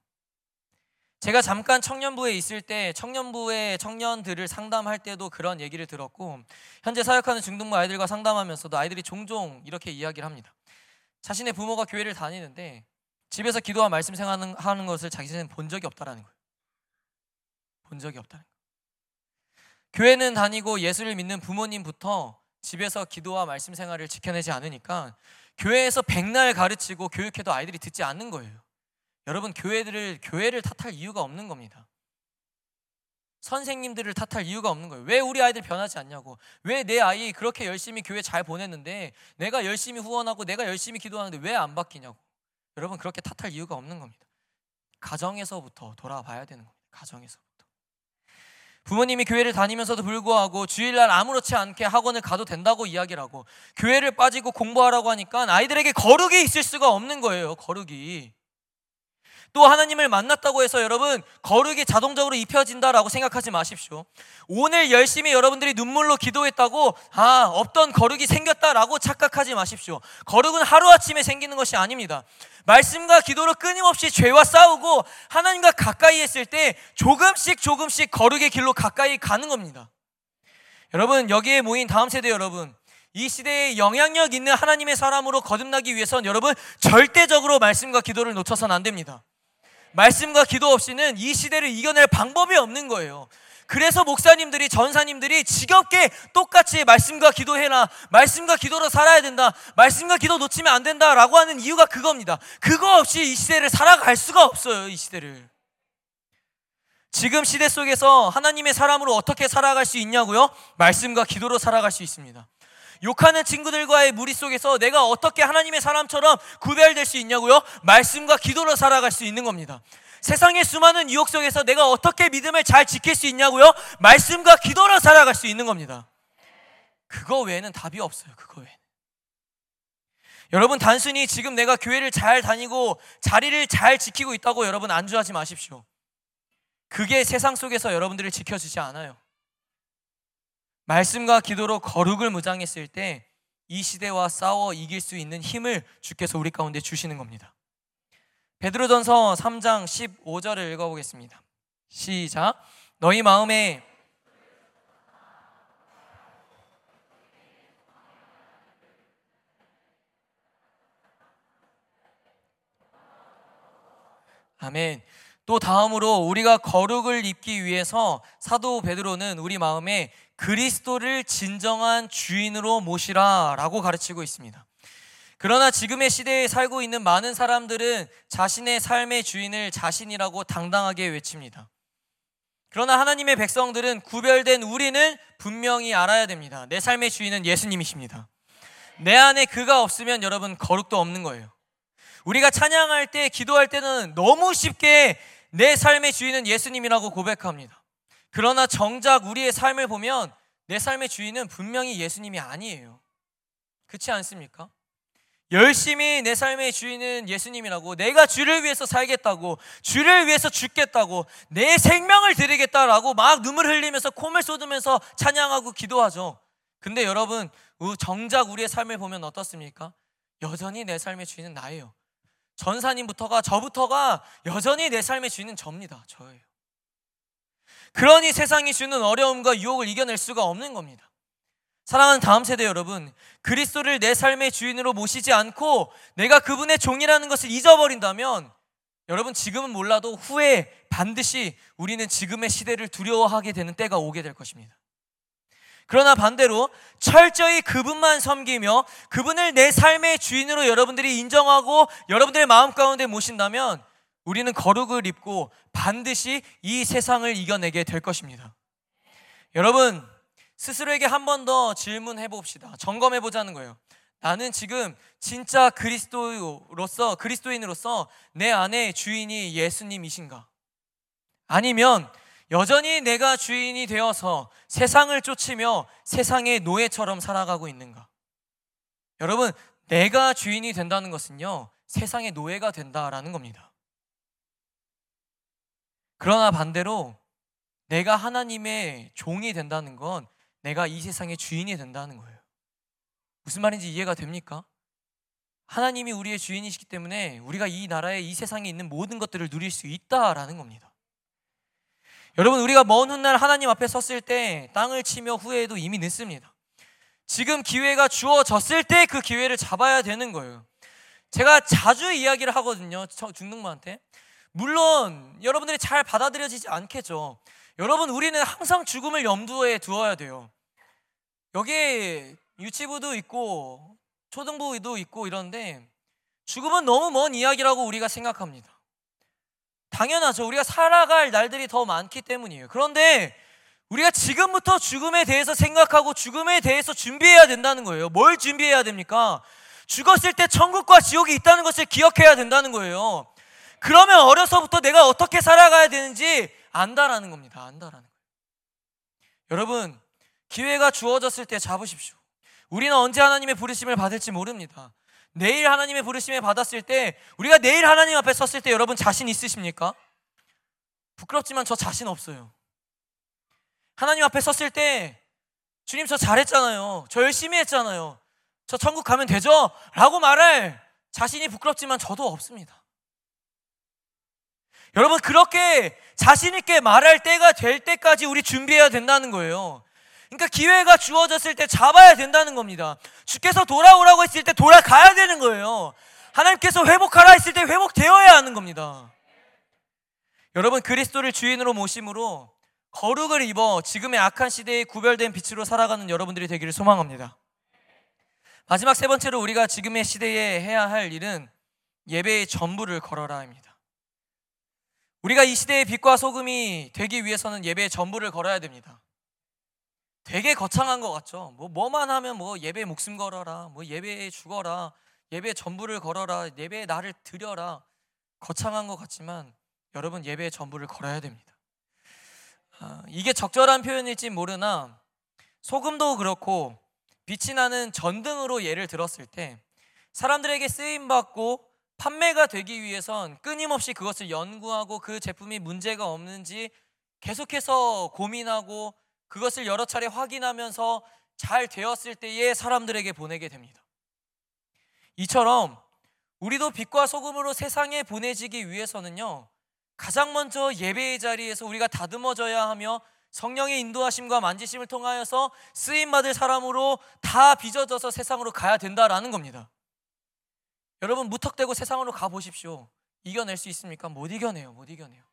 제가 잠깐 청년부에 있을 때 청년부의 청년들을 상담할 때도 그런 얘기를 들었고 현재 사역하는 중등부 아이들과 상담하면서도 아이들이 종종 이렇게 이야기를 합니다. 자신의 부모가 교회를 다니는데 집에서 기도와 말씀 생활하는 것을 자기는 본 적이 없다라는 거예요. 본 적이 없다는 거예요. 교회는 다니고 예수를 믿는 부모님부터 집에서 기도와 말씀 생활을 지켜내지 않으니까 교회에서 백날 가르치고 교육해도 아이들이 듣지 않는 거예요. 여러분 교회들을 교회를 탓할 이유가 없는 겁니다. 선생님들을 탓할 이유가 없는 거예요. 왜 우리 아이들 변하지 않냐고. 왜 내 아이 그렇게 열심히 교회 잘 보냈는데 내가 열심히 후원하고 내가 열심히 기도하는데 왜 안 바뀌냐고. 여러분 그렇게 탓할 이유가 없는 겁니다. 가정에서부터 돌아봐야 되는 겁니다. 가정에서 부모님이 교회를 다니면서도 불구하고 주일날 아무렇지 않게 학원을 가도 된다고 이야기를 하고 교회를 빠지고 공부하라고 하니까 아이들에게 거룩이 있을 수가 없는 거예요. 거룩이. 또 하나님을 만났다고 해서 여러분 거룩이 자동적으로 입혀진다라고 생각하지 마십시오. 오늘 열심히 여러분들이 눈물로 기도했다고 아 없던 거룩이 생겼다라고 착각하지 마십시오. 거룩은 하루아침에 생기는 것이 아닙니다. 말씀과 기도로 끊임없이 죄와 싸우고 하나님과 가까이 했을 때 조금씩 조금씩 거룩의 길로 가까이 가는 겁니다. 여러분 여기에 모인 다음 세대 여러분 이 시대에 영향력 있는 하나님의 사람으로 거듭나기 위해선 여러분 절대적으로 말씀과 기도를 놓쳐서는 안 됩니다. 말씀과 기도 없이는 이 시대를 이겨낼 방법이 없는 거예요. 그래서 목사님들이 전사님들이 지겹게 똑같이 말씀과 기도해라. 말씀과 기도로 살아야 된다. 말씀과 기도 놓치면 안 된다라고 하는 이유가 그겁니다. 그거 없이 이 시대를 살아갈 수가 없어요. 이 시대를. 지금 시대 속에서 하나님의 사람으로 어떻게 살아갈 수 있냐고요? 말씀과 기도로 살아갈 수 있습니다. 욕하는 친구들과의 무리 속에서 내가 어떻게 하나님의 사람처럼 구별될 수 있냐고요? 말씀과 기도로 살아갈 수 있는 겁니다. 세상의 수많은 유혹 속에서 내가 어떻게 믿음을 잘 지킬 수 있냐고요? 말씀과 기도로 살아갈 수 있는 겁니다. 그거 외에는 답이 없어요. 그거 외에는. 여러분 단순히 지금 내가 교회를 잘 다니고 자리를 잘 지키고 있다고 여러분 안주하지 마십시오. 그게 세상 속에서 여러분들을 지켜주지 않아요. 말씀과 기도로 거룩을 무장했을 때 이 시대와 싸워 이길 수 있는 힘을 주께서 우리 가운데 주시는 겁니다. 베드로전서 3장 15절을 읽어보겠습니다. 시작. 너희 마음에 아멘. 또 다음으로 우리가 거룩을 입기 위해서 사도 베드로는 우리 마음에 그리스도를 진정한 주인으로 모시라 라고 가르치고 있습니다. 그러나 지금의 시대에 살고 있는 많은 사람들은 자신의 삶의 주인을 자신이라고 당당하게 외칩니다. 그러나 하나님의 백성들은 구별된 우리는 분명히 알아야 됩니다. 내 삶의 주인은 예수님이십니다. 내 안에 그가 없으면 여러분 거룩도 없는 거예요. 우리가 찬양할 때, 기도할 때는 너무 쉽게 내 삶의 주인은 예수님이라고 고백합니다. 그러나 정작 우리의 삶을 보면 내 삶의 주인은 분명히 예수님이 아니에요. 그렇지 않습니까? 열심히 내 삶의 주인은 예수님이라고 내가 주를 위해서 살겠다고 주를 위해서 죽겠다고 내 생명을 드리겠다라고 막 눈물 흘리면서 콧물 쏟으면서 찬양하고 기도하죠. 근데 여러분 정작 우리의 삶을 보면 어떻습니까? 여전히 내 삶의 주인은 나예요. 전사님부터가 저부터가 여전히 내 삶의 주인은 접니다. 저예요. 그러니 세상이 주는 어려움과 유혹을 이겨낼 수가 없는 겁니다. 사랑하는 다음 세대 여러분, 그리스도를 내 삶의 주인으로 모시지 않고 내가 그분의 종이라는 것을 잊어버린다면 여러분 지금은 몰라도 후에 반드시 우리는 지금의 시대를 두려워하게 되는 때가 오게 될 것입니다. 그러나 반대로 철저히 그분만 섬기며 그분을 내 삶의 주인으로 여러분들이 인정하고 여러분들의 마음 가운데 모신다면 우리는 거룩을 입고 반드시 이 세상을 이겨내게 될 것입니다. 여러분, 스스로에게 한 번 더 질문해 봅시다. 점검해 보자는 거예요. 나는 지금 진짜 그리스도로서 그리스도인으로서 내 안에 주인이 예수님이신가? 아니면 여전히 내가 주인이 되어서 세상을 쫓으며 세상의 노예처럼 살아가고 있는가? 여러분, 내가 주인이 된다는 것은요, 세상의 노예가 된다라는 겁니다. 그러나 반대로 내가 하나님의 종이 된다는 건 내가 이 세상의 주인이 된다는 거예요. 무슨 말인지 이해가 됩니까? 하나님이 우리의 주인이시기 때문에 우리가 이 나라에 이 세상에 있는 모든 것들을 누릴 수 있다라는 겁니다. 여러분 우리가 먼 훗날 하나님 앞에 섰을 때 땅을 치며 후회해도 이미 늦습니다. 지금 기회가 주어졌을 때 그 기회를 잡아야 되는 거예요. 제가 자주 이야기를 하거든요. 중등부한테. 물론 여러분들이 잘 받아들여지지 않겠죠. 여러분 우리는 항상 죽음을 염두에 두어야 돼요. 여기에 유치부도 있고 초등부도 있고 이런데 죽음은 너무 먼 이야기라고 우리가 생각합니다. 당연하죠. 우리가 살아갈 날들이 더 많기 때문이에요. 그런데 우리가 지금부터 죽음에 대해서 생각하고 죽음에 대해서 준비해야 된다는 거예요. 뭘 준비해야 됩니까? 죽었을 때 천국과 지옥이 있다는 것을 기억해야 된다는 거예요. 그러면 어려서부터 내가 어떻게 살아가야 되는지 안다라는 겁니다. 안다라는. 여러분, 기회가 주어졌을 때 잡으십시오. 우리는 언제 하나님의 부르심을 받을지 모릅니다. 내일 하나님의 부르심에 받았을 때 우리가 내일 하나님 앞에 섰을 때 여러분 자신 있으십니까? 부끄럽지만 저 자신 없어요. 하나님 앞에 섰을 때 주님 저 잘했잖아요. 저 열심히 했잖아요. 저 천국 가면 되죠? 라고 말할 자신이 부끄럽지만 저도 없습니다. 여러분 그렇게 자신 있게 말할 때가 될 때까지 우리 준비해야 된다는 거예요. 그러니까 기회가 주어졌을 때 잡아야 된다는 겁니다. 주께서 돌아오라고 했을 때 돌아가야 되는 거예요. 하나님께서 회복하라 했을 때 회복되어야 하는 겁니다. 여러분 그리스도를 주인으로 모심으로 거룩을 입어 지금의 악한 시대에 구별된 빛으로 살아가는 여러분들이 되기를 소망합니다. 마지막 세 번째로 우리가 지금의 시대에 해야 할 일은 예배의 전부를 걸어라입니다. 우리가 이 시대의 빛과 소금이 되기 위해서는 예배의 전부를 걸어야 됩니다. 되게 거창한 것 같죠. 뭐 뭐만 하면 뭐 예배 목숨 걸어라, 뭐 예배에 죽어라, 예배 전부를 걸어라, 예배에 나를 드려라. 거창한 것 같지만 여러분 예배의 전부를 걸어야 됩니다. 아, 이게 적절한 표현일지 모르나 소금도 그렇고 빛이 나는 전등으로 예를 들었을 때 사람들에게 쓰임 받고 판매가 되기 위해선 끊임없이 그것을 연구하고 그 제품이 문제가 없는지 계속해서 고민하고 그것을 여러 차례 확인하면서 잘 되었을 때에 사람들에게 보내게 됩니다. 이처럼 우리도 빛과 소금으로 세상에 보내지기 위해서는요, 가장 먼저 예배의 자리에서 우리가 다듬어져야 하며 성령의 인도하심과 만지심을 통하여서 쓰임받을 사람으로 다 빚어져서 세상으로 가야 된다라는 겁니다. 여러분, 무턱대고 세상으로 가보십시오. 이겨낼 수 있습니까? 못 이겨내요, 못 이겨내요.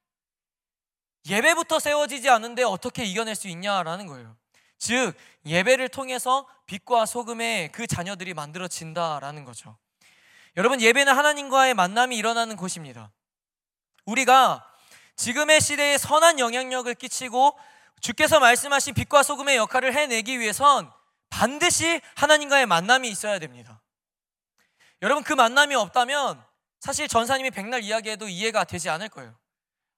예배부터 세워지지 않는데 어떻게 이겨낼 수 있냐라는 거예요. 즉, 예배를 통해서 빛과 소금의 그 자녀들이 만들어진다라는 거죠. 여러분, 예배는 하나님과의 만남이 일어나는 곳입니다. 우리가 지금의 시대에 선한 영향력을 끼치고 주께서 말씀하신 빛과 소금의 역할을 해내기 위해선 반드시 하나님과의 만남이 있어야 됩니다. 여러분, 그 만남이 없다면 사실 전사님이 백날 이야기해도 이해가 되지 않을 거예요.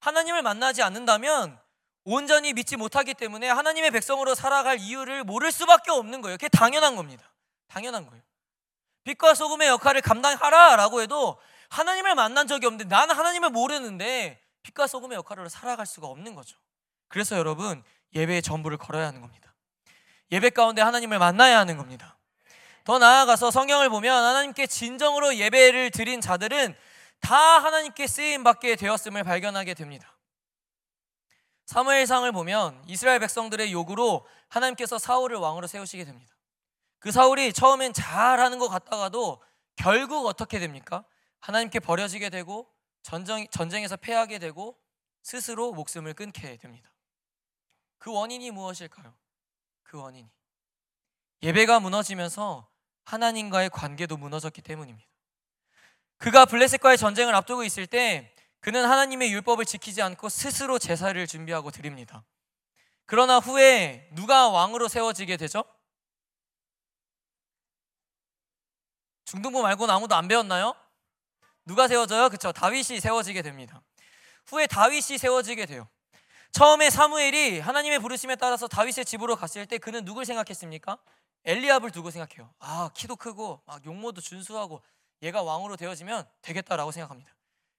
하나님을 만나지 않는다면 온전히 믿지 못하기 때문에 하나님의 백성으로 살아갈 이유를 모를 수밖에 없는 거예요. 그게 당연한 겁니다. 당연한 거예요. 빛과 소금의 역할을 감당하라라고 해도 하나님을 만난 적이 없는데 나는 하나님을 모르는데 빛과 소금의 역할을 살아갈 수가 없는 거죠. 그래서 여러분 예배의 전부를 걸어야 하는 겁니다. 예배 가운데 하나님을 만나야 하는 겁니다. 더 나아가서 성경을 보면 하나님께 진정으로 예배를 드린 자들은 다 하나님께 쓰임 받게 되었음을 발견하게 됩니다. 사무엘상을 보면 이스라엘 백성들의 요구로 하나님께서 사울을 왕으로 세우시게 됩니다. 그 사울이 처음엔 잘하는 것 같다가도 결국 어떻게 됩니까? 하나님께 버려지게 되고 전쟁, 전쟁에서 패하게 되고 스스로 목숨을 끊게 됩니다. 그 원인이 무엇일까요? 그 원인이 예배가 무너지면서 하나님과의 관계도 무너졌기 때문입니다. 그가 블레셋과의 전쟁을 앞두고 있을 때 그는 하나님의 율법을 지키지 않고 스스로 제사를 준비하고 드립니다. 그러나 후에 누가 왕으로 세워지게 되죠? 중등부 말고는 아무도 안 배웠나요? 누가 세워져요? 그쵸 다윗이 세워지게 됩니다. 후에 다윗이 세워지게 돼요. 처음에 사무엘이 하나님의 부르심에 따라서 다윗의 집으로 갔을 때 그는 누굴 생각했습니까? 엘리압을 두고 생각해요. 아 키도 크고 막 용모도 준수하고 얘가 왕으로 되어지면 되겠다라고 생각합니다.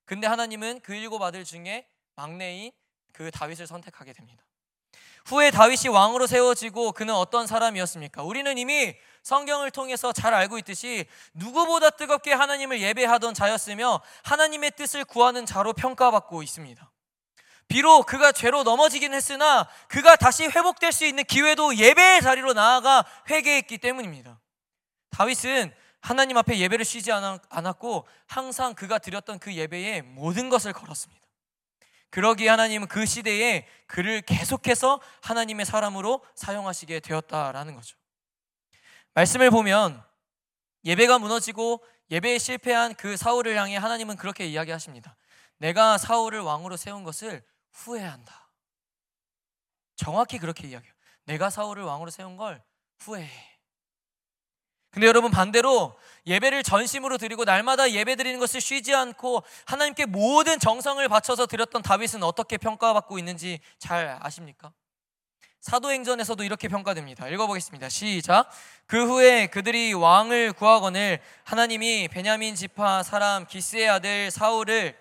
근데 하나님은 그 일곱 아들 중에 막내인 그 다윗을 선택하게 됩니다. 후에 다윗이 왕으로 세워지고 그는 어떤 사람이었습니까? 우리는 이미 성경을 통해서 잘 알고 있듯이 누구보다 뜨겁게 하나님을 예배하던 자였으며 하나님의 뜻을 구하는 자로 평가받고 있습니다. 비록 그가 죄로 넘어지긴 했으나 그가 다시 회복될 수 있는 기회도 예배의 자리로 나아가 회개했기 때문입니다. 다윗은 하나님 앞에 예배를 쉬지 않았고 항상 그가 드렸던 그 예배에 모든 것을 걸었습니다. 그러기에 하나님은 그 시대에 그를 계속해서 하나님의 사람으로 사용하시게 되었다라는 거죠. 말씀을 보면 예배가 무너지고 예배에 실패한 그 사울을 향해 하나님은 그렇게 이야기하십니다. 내가 사울을 왕으로 세운 것을 후회한다. 정확히 그렇게 이야기해요. 내가 사울을 왕으로 세운 걸 후회해. 근데 여러분 반대로 예배를 전심으로 드리고 날마다 예배 드리는 것을 쉬지 않고 하나님께 모든 정성을 바쳐서 드렸던 다윗은 어떻게 평가받고 있는지 잘 아십니까? 사도행전에서도 이렇게 평가됩니다. 읽어보겠습니다. 시작. 그 후에 그들이 왕을 구하거늘 하나님이 베냐민 지파 사람 기스의 아들 사울을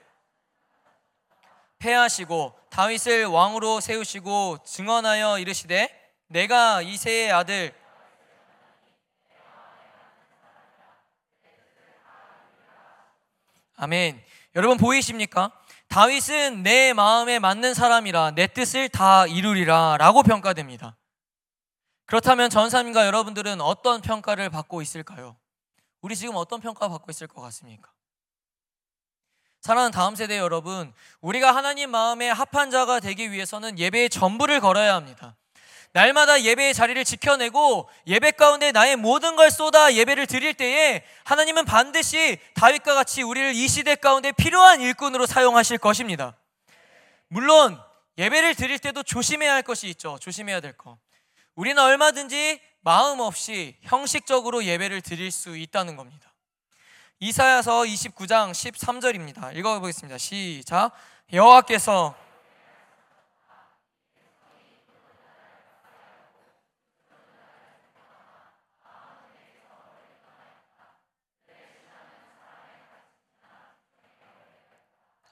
패하시고 다윗을 왕으로 세우시고 증언하여 이르시되 내가 이세의 아들 아멘. 여러분 보이십니까? 다윗은 내 마음에 맞는 사람이라 내 뜻을 다 이루리라 라고 평가됩니다. 그렇다면 전사님과 여러분들은 어떤 평가를 받고 있을까요? 우리 지금 어떤 평가 받고 있을 것 같습니까? 사랑하는 다음 세대 여러분, 우리가 하나님 마음에 합한 자가 되기 위해서는 예배의 전부를 걸어야 합니다. 날마다 예배의 자리를 지켜내고 예배 가운데 나의 모든 걸 쏟아 예배를 드릴 때에 하나님은 반드시 다윗과 같이 우리를 이 시대 가운데 필요한 일꾼으로 사용하실 것입니다. 물론 예배를 드릴 때도 조심해야 할 것이 있죠. 조심해야 될 거. 우리는 얼마든지 마음 없이 형식적으로 예배를 드릴 수 있다는 겁니다. 이사야서 29장 13절입니다. 읽어보겠습니다. 시작. 여호와께서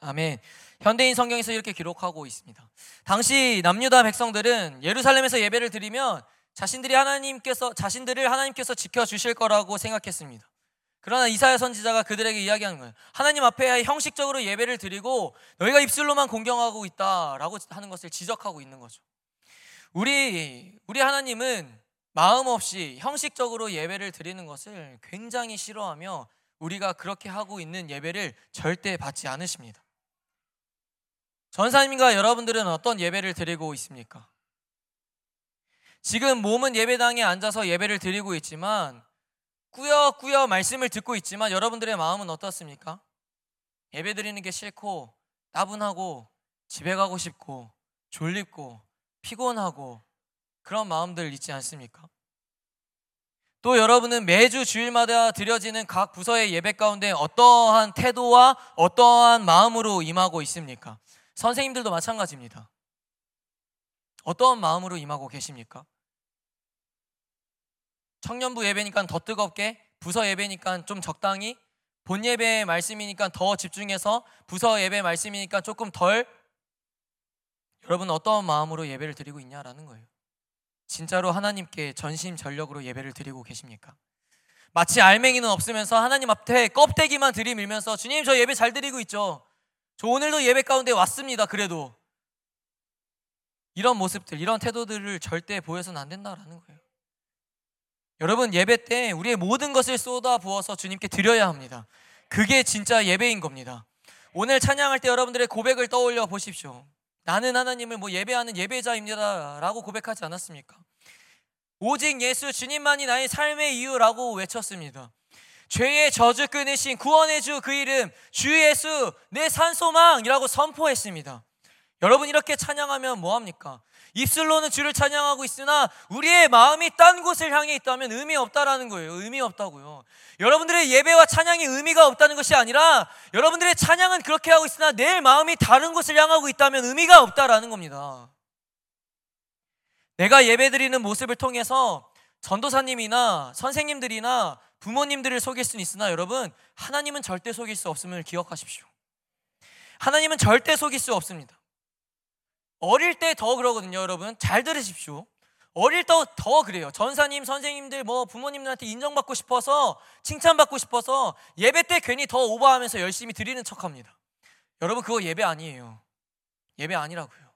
아멘. 현대인 성경에서 이렇게 기록하고 있습니다. 당시 남유다 백성들은 예루살렘에서 예배를 드리면 자신들이 하나님께서 자신들을 하나님께서 지켜 주실 거라고 생각했습니다. 그러나 이사야 선지자가 그들에게 이야기하는 거예요. 하나님 앞에 형식적으로 예배를 드리고 너희가 입술로만 공경하고 있다라고 하는 것을 지적하고 있는 거죠. 우리 우리 하나님은 마음 없이 형식적으로 예배를 드리는 것을 굉장히 싫어하며 우리가 그렇게 하고 있는 예배를 절대 받지 않으십니다. 전사님과 여러분들은 어떤 예배를 드리고 있습니까? 지금 몸은 예배당에 앉아서 예배를 드리고 있지만 꾸역꾸역 말씀을 듣고 있지만 여러분들의 마음은 어떻습니까? 예배 드리는 게 싫고 따분하고 집에 가고 싶고 졸립고 피곤하고 그런 마음들 있지 않습니까? 또 여러분은 매주 주일마다 드려지는 각 부서의 예배 가운데 어떠한 태도와 어떠한 마음으로 임하고 있습니까? 선생님들도 마찬가지입니다. 어떠한 마음으로 임하고 계십니까? 청년부 예배니까 더 뜨겁게, 부서 예배니까 좀 적당히, 본 예배 말씀이니까 더 집중해서, 부서 예배 말씀이니까 조금 덜. 여러분 어떠한 마음으로 예배를 드리고 있냐라는 거예요. 진짜로 하나님께 전심 전력으로 예배를 드리고 계십니까? 마치 알맹이는 없으면서 하나님 앞에 껍데기만 들이밀면서 주님 저 예배 잘 드리고 있죠. 저 오늘도 예배 가운데 왔습니다. 그래도 이런 모습들, 이런 태도들을 절대 보여서는 안 된다라는 거예요. 여러분 예배 때 우리의 모든 것을 쏟아 부어서 주님께 드려야 합니다. 그게 진짜 예배인 겁니다. 오늘 찬양할 때 여러분들의 고백을 떠올려 보십시오. 나는 하나님을 뭐 예배하는 예배자입니다라고 고백하지 않았습니까? 오직 예수 주님만이 나의 삶의 이유라고 외쳤습니다. 죄의 저주 끊으신 구원의 주 그 이름 주 예수 내 산소망이라고 선포했습니다. 여러분 이렇게 찬양하면 뭐 합니까? 입술로는 주를 찬양하고 있으나 우리의 마음이 딴 곳을 향해 있다면 의미 없다라는 거예요. 의미 없다고요. 여러분들의 예배와 찬양이 의미가 없다는 것이 아니라 여러분들의 찬양은 그렇게 하고 있으나 내 마음이 다른 곳을 향하고 있다면 의미가 없다라는 겁니다. 내가 예배드리는 모습을 통해서 전도사님이나 선생님들이나 부모님들을 속일 수는 있으나 여러분 하나님은 절대 속일 수 없음을 기억하십시오. 하나님은 절대 속일 수 없습니다. 어릴 때 더 그러거든요, 여러분. 잘 들으십시오. 어릴 때 더 그래요. 전사님, 선생님들, 뭐 부모님들한테 인정받고 싶어서, 칭찬받고 싶어서 예배 때 괜히 더 오버하면서 열심히 드리는 척 합니다. 여러분, 그거 예배 아니에요. 예배 아니라고요.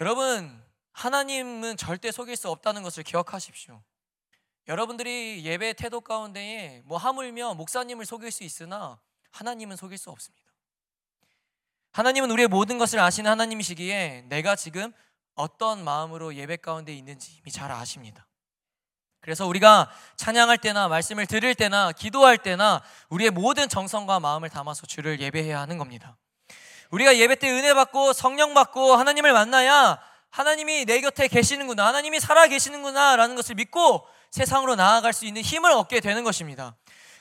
여러분, 하나님은 절대 속일 수 없다는 것을 기억하십시오. 여러분들이 예배 태도 가운데에 뭐 하물며 목사님을 속일 수 있으나 하나님은 속일 수 없습니다. 하나님은 우리의 모든 것을 아시는 하나님이시기에 내가 지금 어떤 마음으로 예배 가운데 있는지 이미 잘 아십니다. 그래서 우리가 찬양할 때나 말씀을 들을 때나 기도할 때나 우리의 모든 정성과 마음을 담아서 주를 예배해야 하는 겁니다. 우리가 예배 때 은혜 받고 성령 받고 하나님을 만나야 하나님이 내 곁에 계시는구나, 하나님이 살아 계시는구나 라는 것을 믿고 세상으로 나아갈 수 있는 힘을 얻게 되는 것입니다.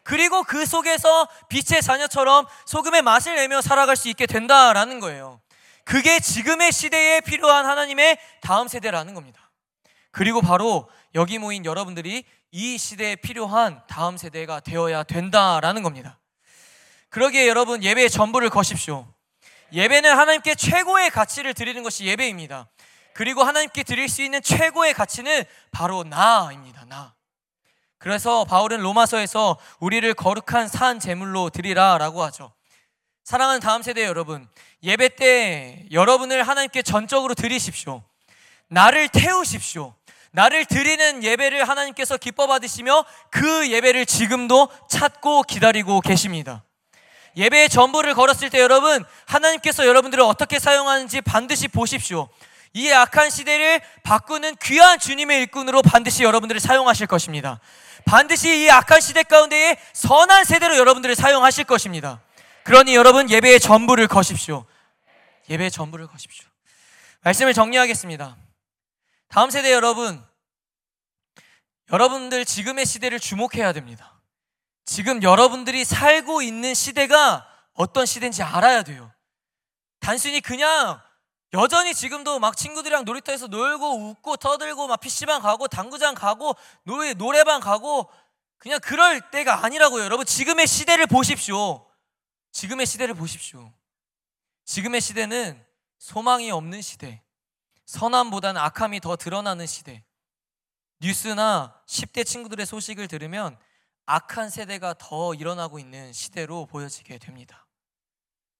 그리고 그 속에서 빛의 자녀처럼 소금의 맛을 내며 살아갈 수 있게 된다라는 거예요. 그게 지금의 시대에 필요한 하나님의 다음 세대라는 겁니다. 그리고 바로 여기 모인 여러분들이 이 시대에 필요한 다음 세대가 되어야 된다라는 겁니다. 그러기에 여러분 예배의 전부를 거십시오. 예배는 하나님께 최고의 가치를 드리는 것이 예배입니다. 그리고 하나님께 드릴 수 있는 최고의 가치는 바로 나입니다. 나. 그래서 바울은 로마서에서 우리를 거룩한 산 제물로 드리라라고 하죠. 사랑하는 다음 세대 여러분, 예배 때 여러분을 하나님께 전적으로 드리십시오. 나를 태우십시오. 나를 드리는 예배를 하나님께서 기뻐 받으시며 그 예배를 지금도 찾고 기다리고 계십니다. 예배의 전부를 걸었을 때 여러분, 하나님께서 여러분들을 어떻게 사용하는지 반드시 보십시오. 이 악한 시대를 바꾸는 귀한 주님의 일꾼으로 반드시 여러분들을 사용하실 것입니다. 반드시 이 악한 시대 가운데에 선한 세대로 여러분들을 사용하실 것입니다. 그러니 여러분 예배의 전부를 거십시오. 예배의 전부를 거십시오. 말씀을 정리하겠습니다. 다음 세대 여러분, 여러분들 지금의 시대를 주목해야 됩니다. 지금 여러분들이 살고 있는 시대가 어떤 시대인지 알아야 돼요. 단순히 그냥 여전히 지금도 막 친구들이랑 놀이터에서 놀고 웃고 터들고 막 PC방 가고 당구장 가고 노래, 노래방 가고 그냥 그럴 때가 아니라고요. 여러분 지금의 시대를 보십시오. 지금의 시대를 보십시오. 지금의 시대는 소망이 없는 시대. 선함보다는 악함이 더 드러나는 시대. 뉴스나 10대 친구들의 소식을 들으면 악한 세대가 더 일어나고 있는 시대로 보여지게 됩니다.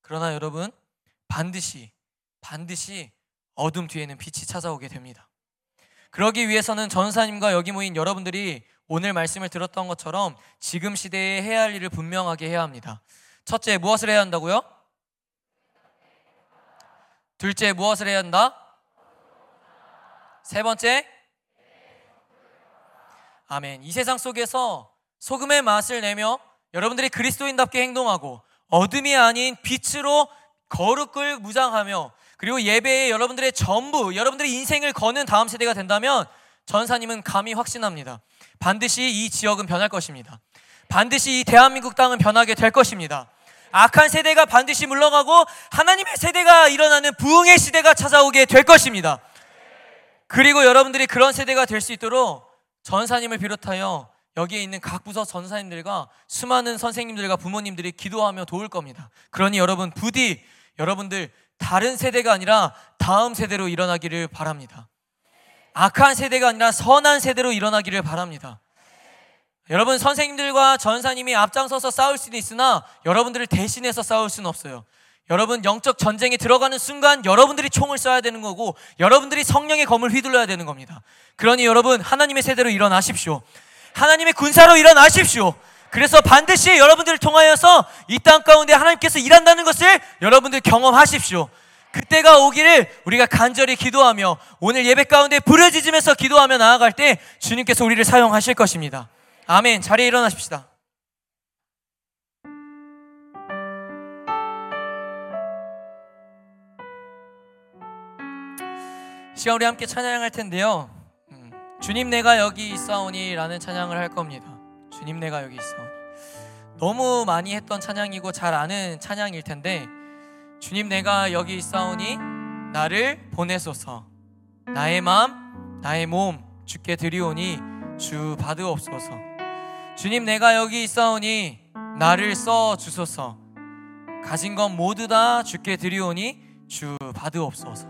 그러나 여러분 반드시 반드시 어둠 뒤에는 빛이 찾아오게 됩니다. 그러기 위해서는 전사님과 여기 모인 여러분들이 오늘 말씀을 들었던 것처럼 지금 시대에 해야 할 일을 분명하게 해야 합니다. 첫째, 무엇을 해야 한다고요? 둘째, 무엇을 해야 한다? 세 번째, 아멘. 이 세상 속에서 소금의 맛을 내며 여러분들이 그리스도인답게 행동하고 어둠이 아닌 빛으로 거룩을 무장하며 그리고 예배에 여러분들의 전부, 여러분들의 인생을 거는 다음 세대가 된다면 전사님은 감히 확신합니다. 반드시 이 지역은 변할 것입니다. 반드시 이 대한민국 땅은 변하게 될 것입니다. 악한 세대가 반드시 물러가고 하나님의 세대가 일어나는 부흥의 시대가 찾아오게 될 것입니다. 그리고 여러분들이 그런 세대가 될 수 있도록 전사님을 비롯하여 여기에 있는 각 부서 전사님들과 수많은 선생님들과 부모님들이 기도하며 도울 겁니다. 그러니 여러분 부디 여러분들 다른 세대가 아니라 다음 세대로 일어나기를 바랍니다. 악한 세대가 아니라 선한 세대로 일어나기를 바랍니다. 여러분 선생님들과 전사님이 앞장서서 싸울 수는 있으나 여러분들을 대신해서 싸울 수는 없어요. 여러분 영적 전쟁에 들어가는 순간 여러분들이 총을 쏴야 되는 거고 여러분들이 성령의 검을 휘둘러야 되는 겁니다. 그러니 여러분 하나님의 세대로 일어나십시오. 하나님의 군사로 일어나십시오. 그래서 반드시 여러분들을 통하여서 이 땅 가운데 하나님께서 일한다는 것을 여러분들 경험하십시오. 그때가 오기를 우리가 간절히 기도하며 오늘 예배 가운데 부르짖으면서 기도하며 나아갈 때 주님께서 우리를 사용하실 것입니다. 아멘. 자리에 일어나십시다. 시간 우리 함께 찬양할 텐데요. 음, 주님 내가 여기 있사오니라는 찬양을 할 겁니다. 주님 내가 여기 있사오니. 너무 많이 했던 찬양이고 잘 아는 찬양일 텐데 주님 내가 여기 있사오니 나를 보내소서. 나의 마음, 나의 몸 주께 드리오니 주 받으옵소서. 주님 내가 여기 있사오니 나를 써 주소서. 가진 것 모두 다 주께 드리오니 주 받으옵소서.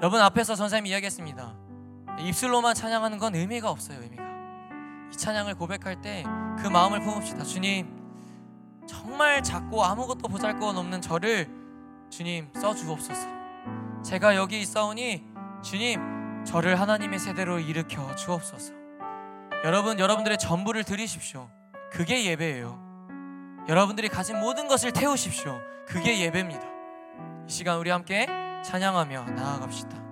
여러분 앞에서 전사님이 이야기했습니다. 입술로만 찬양하는 건 의미가 없어요. 의미가. 이 찬양을 고백할 때 그 마음을 품읍시다. 주님 정말 작고 아무것도 보잘것 없는 저를 주님 써 주옵소서. 제가 여기 있사오니 주님 저를 하나님의 세대로 일으켜 주옵소서. 여러분 여러분들의 전부를 드리십시오. 그게 예배예요. 여러분들이 가진 모든 것을 태우십시오. 그게 예배입니다. 이 시간 우리 함께 찬양하며 나아갑시다.